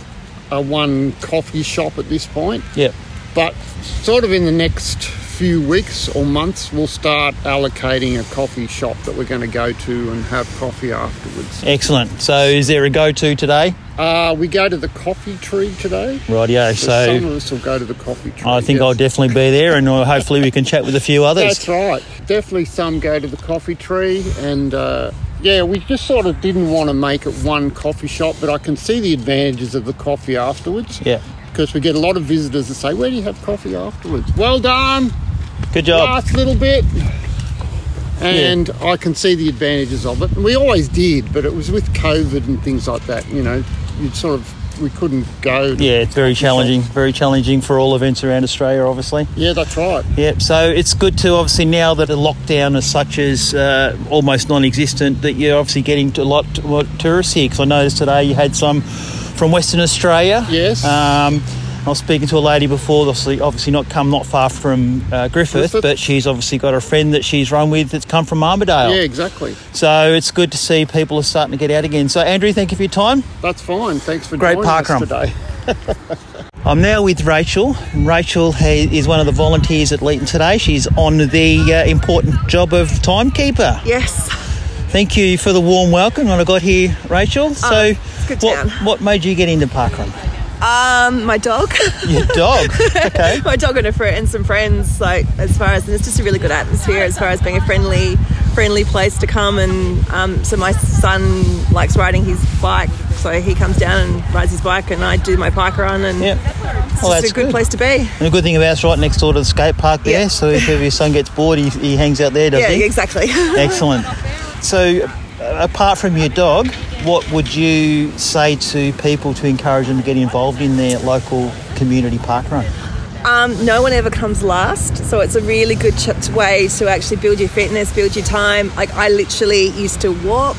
a one coffee shop at this point,
yeah.
but sort of in the next few weeks or months, we'll start allocating a coffee shop that we're going to go to and have coffee afterwards.
Excellent. So, is there a go-to today?
Uh, we go to the coffee tree today.
Rightio.
So some
So,
of us will go to the coffee tree.
I think
yes.
I'll definitely be there, and uh, hopefully we can chat with a few others.
That's right. Definitely some go to the coffee tree, and uh, yeah, we just sort of didn't want to make it one coffee shop, but I can see the advantages of the coffee afterwards.
Yeah.
Because we get a lot of visitors that say, "Where do you have coffee afterwards?" Well done,
Good job.
last little bit. And I can see the advantages of it. And we always did, but it was with COVID and things like that. You know, you'd sort of we couldn't go.
Yeah, it's very challenging. Very challenging for all events around Australia, obviously.
Yeah, that's right.
Yep. So it's good to obviously now that the lockdown as such is uh, almost non-existent, that you're obviously getting a lot more tourists here. Because I noticed today you had some from Western Australia.
Yes.
Um, I was speaking to a lady before, obviously, obviously not come not far from uh, Griffith,
Griffith.
but she's obviously got a friend that she's run with that's come from Armadale.
Yeah, exactly.
So it's good to see people are starting to get out again. So Andrew, thank you for your time.
That's fine. Thanks for
Great
joining us
parkrun.
today.
I'm now with Rachel. Rachel is one of the volunteers at Leeton today. She's on the uh, important job of timekeeper.
Yes.
Thank you for the warm welcome when I got here, Rachel. So,
Oh, good
what, what made you get into parkrun?
Um, my dog.
Your dog. Okay.
my dog and a friend and some friends. Like as far as and it's just a really good atmosphere as far as being a friendly, friendly place to come. And um, so my son likes riding his bike, so he comes down and rides his bike, and I do my bike run, and
Yep.
it's
Well,
just
that's
a good,
good.
place to be.
And the good thing about it's right next door to the skate park there.
Yeah.
So if your son gets bored, he, he hangs out there, does
Yeah,
he?
exactly.
Excellent. So, uh, apart from your dog, what would you say to people to encourage them to get involved in their local community park run?
Um, no one ever comes last, so it's a really good ch- way to actually build your fitness, build your time. Like I literally used to walk.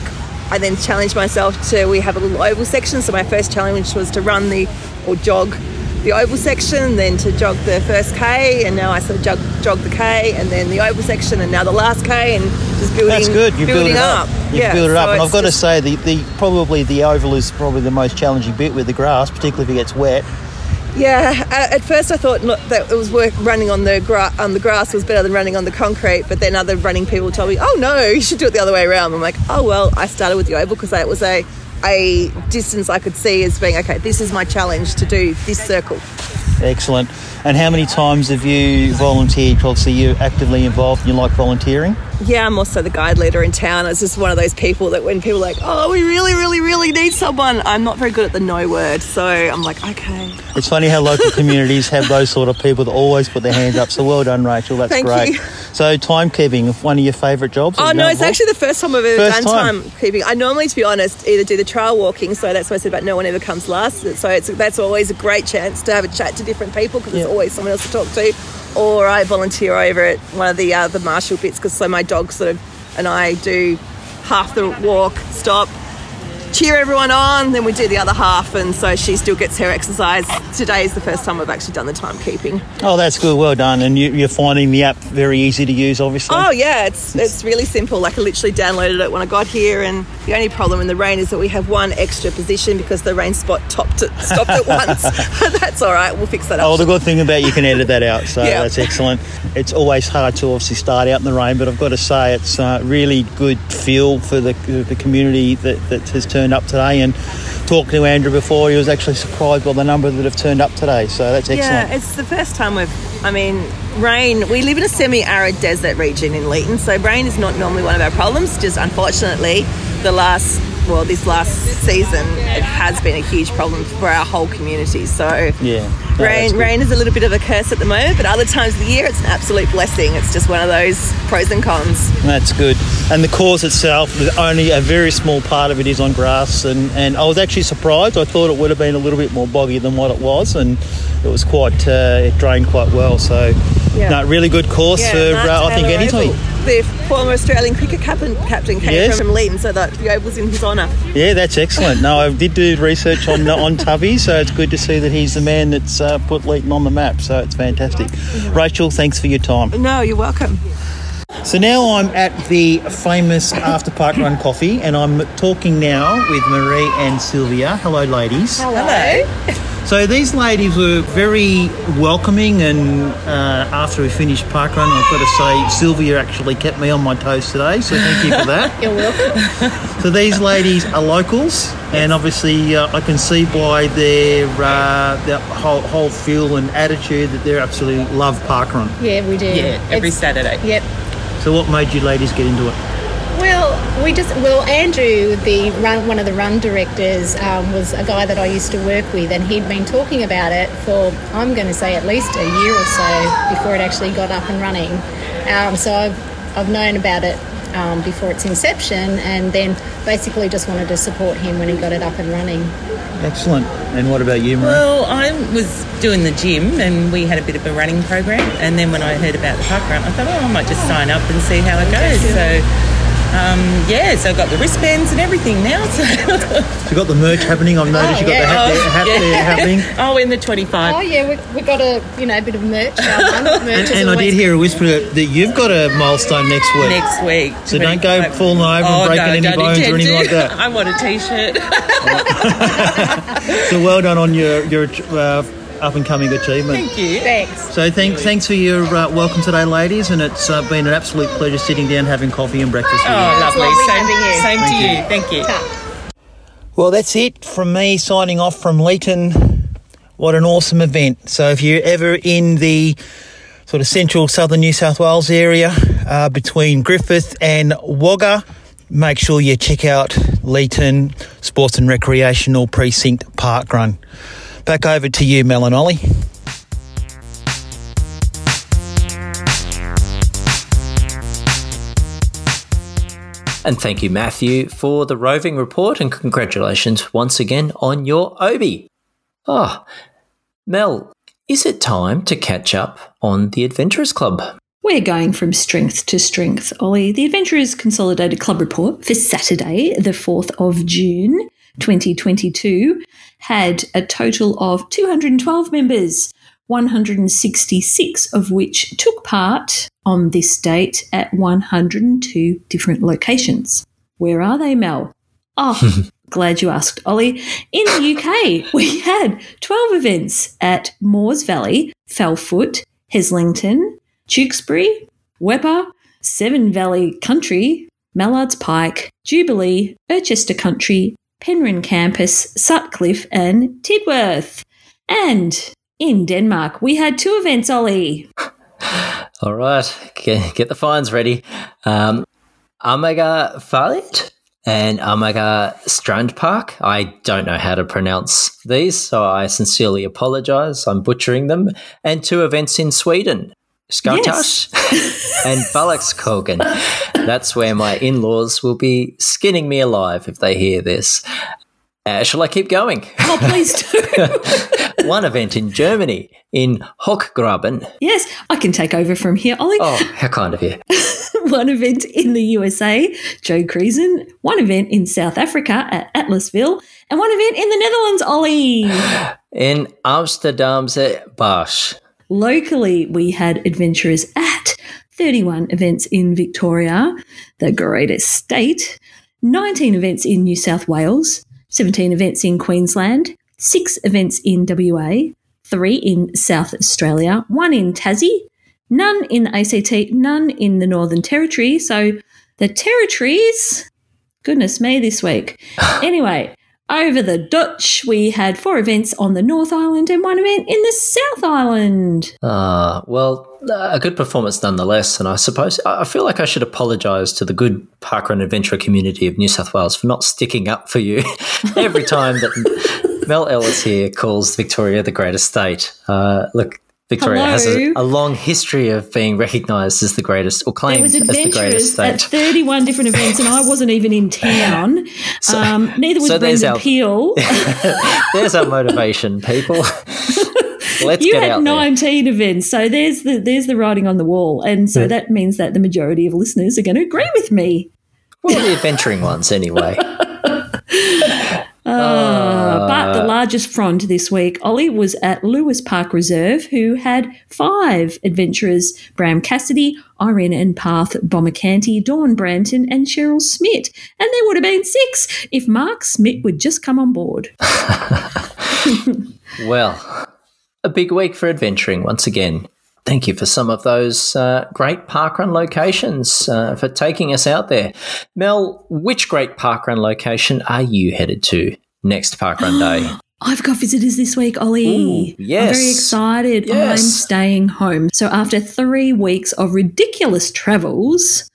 I then challenged myself to. We have a little oval section, so my first challenge was to run the or jog the oval section, then to jog the first K, and now I sort of jog, jog the K, and then the oval section, and now the last K, and just building.
That's good. You build
building
it up. You
yeah,
build it up,
so
and I've got to say the, the probably the oval is probably the most challenging bit with the grass, particularly if it gets wet.
Yeah, at first I thought not, that it was work running on the gra- on the grass was better than running on the concrete, but then other running people told me, "Oh no, you should do it the other way around." I'm like, "Oh well." I started with the oval because it was a a distance I could see as being okay. This is my challenge to do this circle.
Excellent. And how many times have you volunteered? Obviously, you're actively involved and you like volunteering.
Yeah, I'm also the guide leader in town. It's just one of those people that when people are like, "Oh, we really, really, really need someone," I'm not very good at the no word, so I'm like, "Okay."
It's funny how local communities have those sort of people that always put their hands up. So well done, Rachel. That's
Thank
great.
you.
So timekeeping, one of your favourite jobs?
Oh no, it's
know,
actually the first time I've ever
First
done
time.
timekeeping. I normally, to be honest, either do the trail walking, so that's what I said about no one ever comes last. So it's that's always a great chance to have a chat to different people because
Yeah.
there's always someone else to talk to. Or I volunteer over at one of the uh, the marshal bits because so my dog sort of and I do half the walk, stop, cheer everyone on, then we do the other half, and so she still gets her exercise. Today is the first time I've actually done the timekeeping.
Oh, that's good. Well done. And you, you're finding the app very easy to use, obviously.
Oh yeah, it's it's really simple. Like I literally downloaded it when I got here, and the only problem in the rain is that we have one extra position because the rain spot topped it, stopped at once. That's all right. We'll fix that up.
Oh, the good thing about you can edit that out, so
Yeah.
that's excellent. It's always hard to obviously start out in the rain, but I've got to say it's a really good feel for the, the community that, that has turned up today. And talking to Andrew before, he was actually surprised by the number that have turned up today, so that's excellent.
Yeah, it's the first time we've. I mean, rain. We live in a semi-arid desert region in Leeton, so rain is not normally one of our problems. Just unfortunately, the last. Well, this last season, it has been a huge problem for our whole community. So,
Yeah. No,
rain, rain is a little bit of a curse at the moment, but other times of the year, it's an absolute blessing. It's just one of those pros and cons.
That's good. And the course itself, only a very small part of it is on grass. And, and I was actually surprised. I thought it would have been a little bit more boggy than what it was. And it was quite, uh, it drained quite well. So,
Yeah.
no, really good course for, uh, I think,
Taylor
any
Oval.
team.
The former Australian cricket captain, captain came
Yes.
from Leeton, so that the oval's in his honour.
Yeah, that's excellent. No, I did do research on on Tubby, so it's good to see that he's the man that's uh, put Leeton on the map. So it's fantastic. Rachel, thanks for your time.
No, you're welcome.
So now I'm at the famous After Park Run Coffee, and I'm talking now with Marie and Sylvia. Hello, ladies.
Hello.
So these ladies were very welcoming, and uh, after we finished park run, I've got to say Sylvia actually kept me on my toes today. So thank you for that.
You're welcome.
So these ladies are locals, and obviously uh, I can see by their uh, their whole, whole feel and attitude that they absolutely love parkrun.
Yeah, we do.
Yeah, every
It's-
Saturday.
Yep.
So what made you ladies get into it?
Well, we just well, Andrew, the run, one of the run directors, um, was a guy that I used to work with, and he'd been talking about it for I'm going to say at least a year or so before it actually got up and running. Um, so I've I've known about it um, before its inception, and then basically just wanted to support him when he got it up and running.
Excellent. And what about you, Marie?
Well, I was doing the gym and we had a bit of a running program. And then when I heard about the park run, I thought, oh, I might just sign up and see how it goes. So, um, yeah, so I've got the wristbands and everything now. So,
So you got the merch happening. I've noticed you got the hat, there, hat there happening.
oh, in the 25.
Oh yeah, we, we got a you know a bit of merch. Our. Merch
And, and I did hear a whisper that you've got a milestone next week.
Next week.
So don't go
25.
falling over and
Oh,
breaking
no,
any
don't
bones or anything
to.
like that.
I want a t-shirt.
So well done on your your uh, up and coming achievement.
Thank you.
Thanks.
So thanks thanks for your uh, welcome today, ladies, and it's uh, been an absolute pleasure sitting down having coffee and breakfast with you.
Oh, lovely.
lovely
Same,
having you.
same
Thank
to
you.
you. Thank you.
Well, that's it from me signing off from Leeton. What an awesome event. So, if you're ever in the sort of central southern New South Wales area uh, between Griffith and Wagga, make sure you check out Leeton Sports and Recreational Precinct Park Run. Back over to you, Mel and Olly.
And thank you, Matthew, for the roving report, and congratulations once again on your Obi. Ah, Mel, is it time to catch up on the Adventurers Club?
We're going from strength to strength, Olly. The Adventurers Consolidated Club Report for Saturday, the 4th of June 2022, had a total of 212 members, 166 of which took part on this date at 102 different locations. Where are they, Mel? Oh, glad you asked, Olly. In the UK, we had 12 events at Moors Valley, Fell Foot, Heslington, Tewkesbury, Weber, Severn Valley Country, Mallards Pike, Jubilee, Irchester Country, Penryn Campus, Sutcliffe, and Tidworth. And in Denmark, we had two events, Olly.
All right, get, the fines ready. Um, Amager Farliet and Amager Strand Park. I don't know how to pronounce these, so I sincerely apologize. I'm butchering them. And two events in Sweden. Skartash and Balaxkogen. That's where my in laws will be skinning me alive if they hear this. Uh, shall I keep going?
Oh, please do.
One event in Germany, in Hochgraben.
yes, I can take over from here, Olly.
Oh, how kind of you.
one event in the USA, Joe Creason, one event in South Africa at Atlasville, and one event in the Netherlands, Olly.
In Amsterdamse Bos.
Locally, we had adventurers at 31 events in Victoria, the greatest state, 19 events in New South Wales, 17 events in Queensland, 6 events in WA, 3 in South Australia, 1 in Tassie, none in the ACT, none in the Northern Territory. So the territories, goodness me, this week. anyway, over the Dutch, we had four events on the North Island and one event in the South Island.
Ah, well, uh, a good performance nonetheless. And I suppose I I feel like I should apologise to the good parkrun adventurer community of New South Wales for not sticking up for you every time that Mel Ellis here calls Victoria the greatest state. Uh, look, Victoria has a, a long history of being recognised as the greatest, or claimed
was
as the greatest
adventurers at 31 different events, and I wasn't even in town. um, neither was
so there's
Brendan
our-
Peel.
There's our motivation, people. Let's
you
get
had
out there.
19 events, so there's the there's the writing on the wall, and so that means that the majority of listeners are going to agree with me.
Well, the adventuring ones, anyway.
Uh, but the largest frond this week, Olly, was at Lewis Park Reserve, who had five adventurers Bram Cassidy, Irene and Path Bombercanty, Dawn Branton, and Cheryl Smith. And there would have been six if Mark Smith would just come on board.
Well, a big week for adventuring once again. Thank you for some of those uh, great parkrun locations uh, for taking us out there. Mel, which great parkrun location are you headed to next parkrun day?
I've got visitors this week, Olly.
Ooh, yes.
I'm very excited.
Yes.
I'm staying home. So after three weeks of ridiculous travels,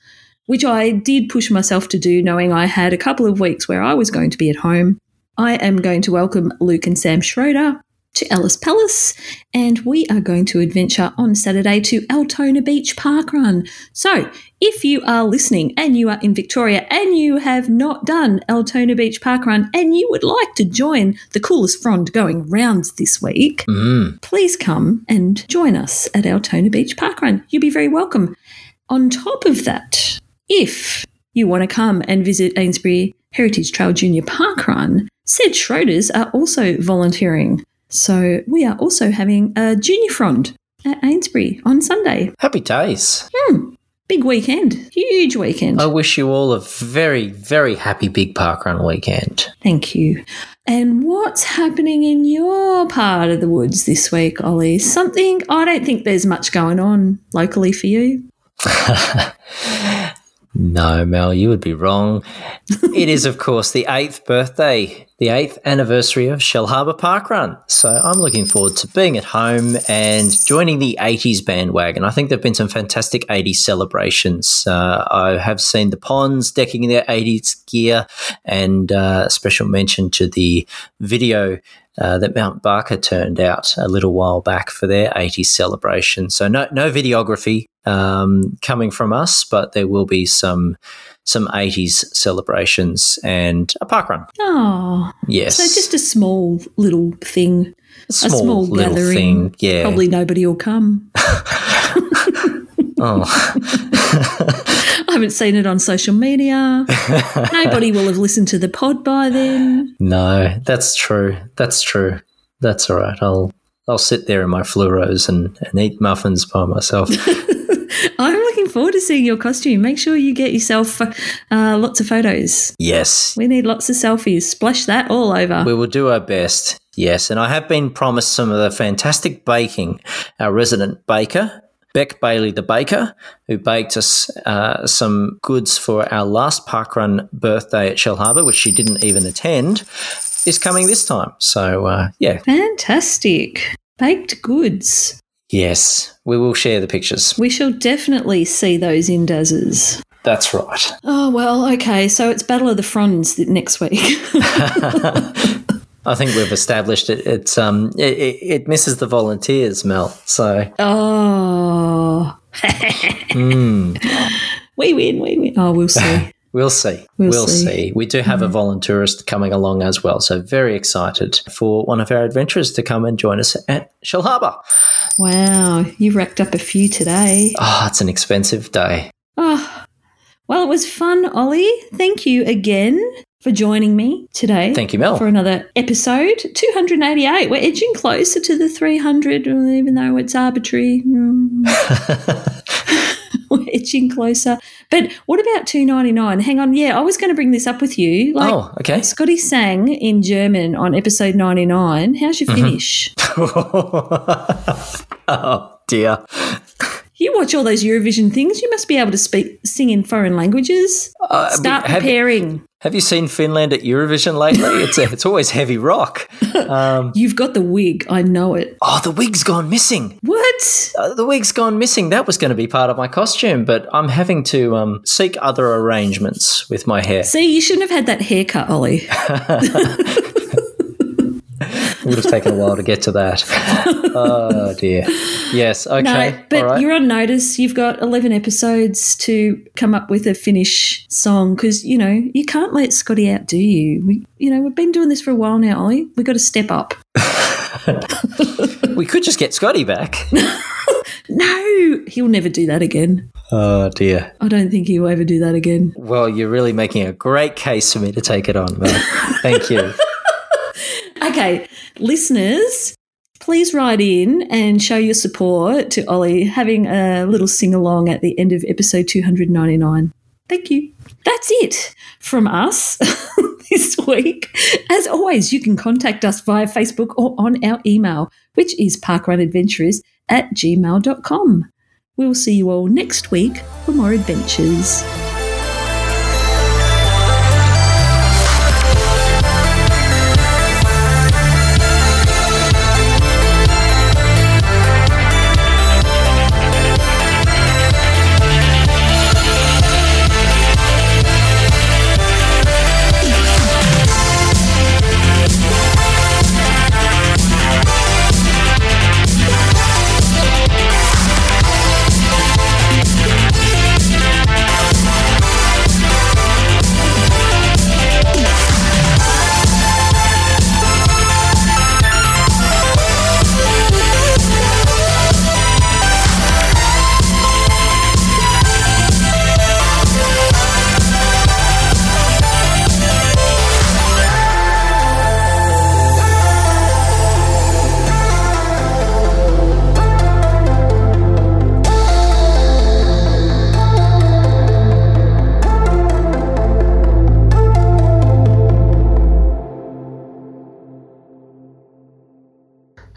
which I did push myself to do, knowing I had a couple of weeks where I was going to be at home, I am going to welcome Luke and Sam Schroeder to Ellis Palace, and we are going to adventure on Saturday to Altona Beach Park Run. So, if you are listening and you are in Victoria and you have not done Altona Beach Park Run and you would like to join the coolest frond going rounds this week, mm-hmm. please come and join us at Altona Beach Park Run. You'll be very welcome. On top of that, if you want to come and visit Ainsbury Heritage Trail Junior Park Run, said Schroeders are also volunteering. So we are also having a junior frond at Ainsbury on Sunday.
Happy days.
Hmm, big weekend, huge weekend.
I wish you all a very, very happy Big Park Run weekend.
Thank you. And what's happening in your part of the woods this week, Olly? Something I don't think there's much going on locally for you.
No, Mel, you would be wrong. it is, of course, the eighth birthday, the eighth anniversary of Shellharbour Park Run. So I'm looking forward to being at home and joining the 80s bandwagon. I think there have been some fantastic 80s celebrations. Uh, I have seen the ponds decking their 80s gear, and uh, special mention to the video uh, that Mount Barker turned out a little while back for their 80s celebration. So no no videography um, coming from us, but there will be some some 80s celebrations and a park run.
Oh,
Yes.
so just a small little thing,
A small,
a small
little
gathering.
thing. Yeah.
Probably nobody will come.
Oh.
I haven't seen it on social media. Nobody will have listened to the pod by then.
No, that's true. That's true. That's all right. I'll I'll sit there in my fluoros and, and eat muffins by myself.
I'm looking forward to seeing your costume. Make sure you get yourself uh, lots of photos.
yes.
We need lots of selfies. Splash that all over.
We will do our best. Yes, and I have been promised some of the fantastic baking. Our resident baker, Beck Bailey, the baker, who baked us uh, some goods for our last parkrun birthday at Shellharbour, which she didn't even attend, is coming this time. So, uh, yeah,
Fantastic. Baked goods.
yes, we will share the pictures.
We shall definitely see those in Daz's.
That's right.
Oh, well, okay. So it's Battle of the Fronds next week.
I think we've established it. It's um, it, it, misses the volunteers, Mel. So
oh. We win, we win. Oh, we'll see.
We'll see.
We'll
We'll,
see.
see. We do have a volunteerist coming along as well. So very excited for one of our adventurers to come and join us at Shellharbour.
wow. You've racked up a few today.
Oh, it's an expensive day.
Oh, well, it was fun, Olly. Thank you again for joining me today.
Thank you, Mel.
For another episode, 288. We're edging closer to the 300, even though it's arbitrary. We're edging closer. But what about 299? Hang on. Yeah, I was going to bring this up with you. Like,
oh, okay.
Scotty sang in German on episode 99. How's your
Mm-hmm.
finish?
oh dear.
You watch all those Eurovision things, you must be able to speak, sing in foreign languages.
Uh,
Start preparing.
Have you seen Finland at Eurovision lately? It's a, it's always heavy rock. Um,
You've got the wig. I know it.
oh, the wig's gone missing.
What?
Uh, the wig's gone missing. That was going to be part of my costume, but I'm having to um, seek other arrangements with my hair.
See, you shouldn't have had that haircut, Olly.
It would have taken a while to get to that. Oh dear. Yes. Okay.
no, but
right.
you're on notice. You've got 11 episodes to come up with a Finnish song because, you know, you can't let Scotty outdo you. We, you know, we've been doing this for a while now, Olly. We've got to step up.
we could just get Scotty back.
No, he'll never do that again.
Oh dear.
I don't think he'll ever do that again.
Well, you're really making a great case for me to take it on, Mel. Thank you.
Okay, listeners, please write in and show your support to Olly having a little sing along at the end of episode 299. Thank you. That's it from us this week. As always, you can contact us via Facebook or on our email, which is parkrunadventurers at gmail.com. We'll see you all next week for more adventures.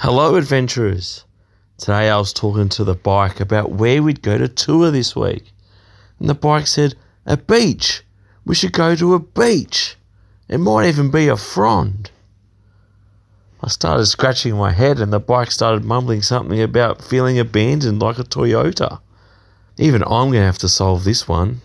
Hello, adventurers. Today I was talking to the bike about where we'd go to tour this week. And the bike said, A beach. We should go to a beach. It might even be a frond. I started scratching my head, and the bike started mumbling something about feeling abandoned like a Toyota. Even I'm going to have to solve this one.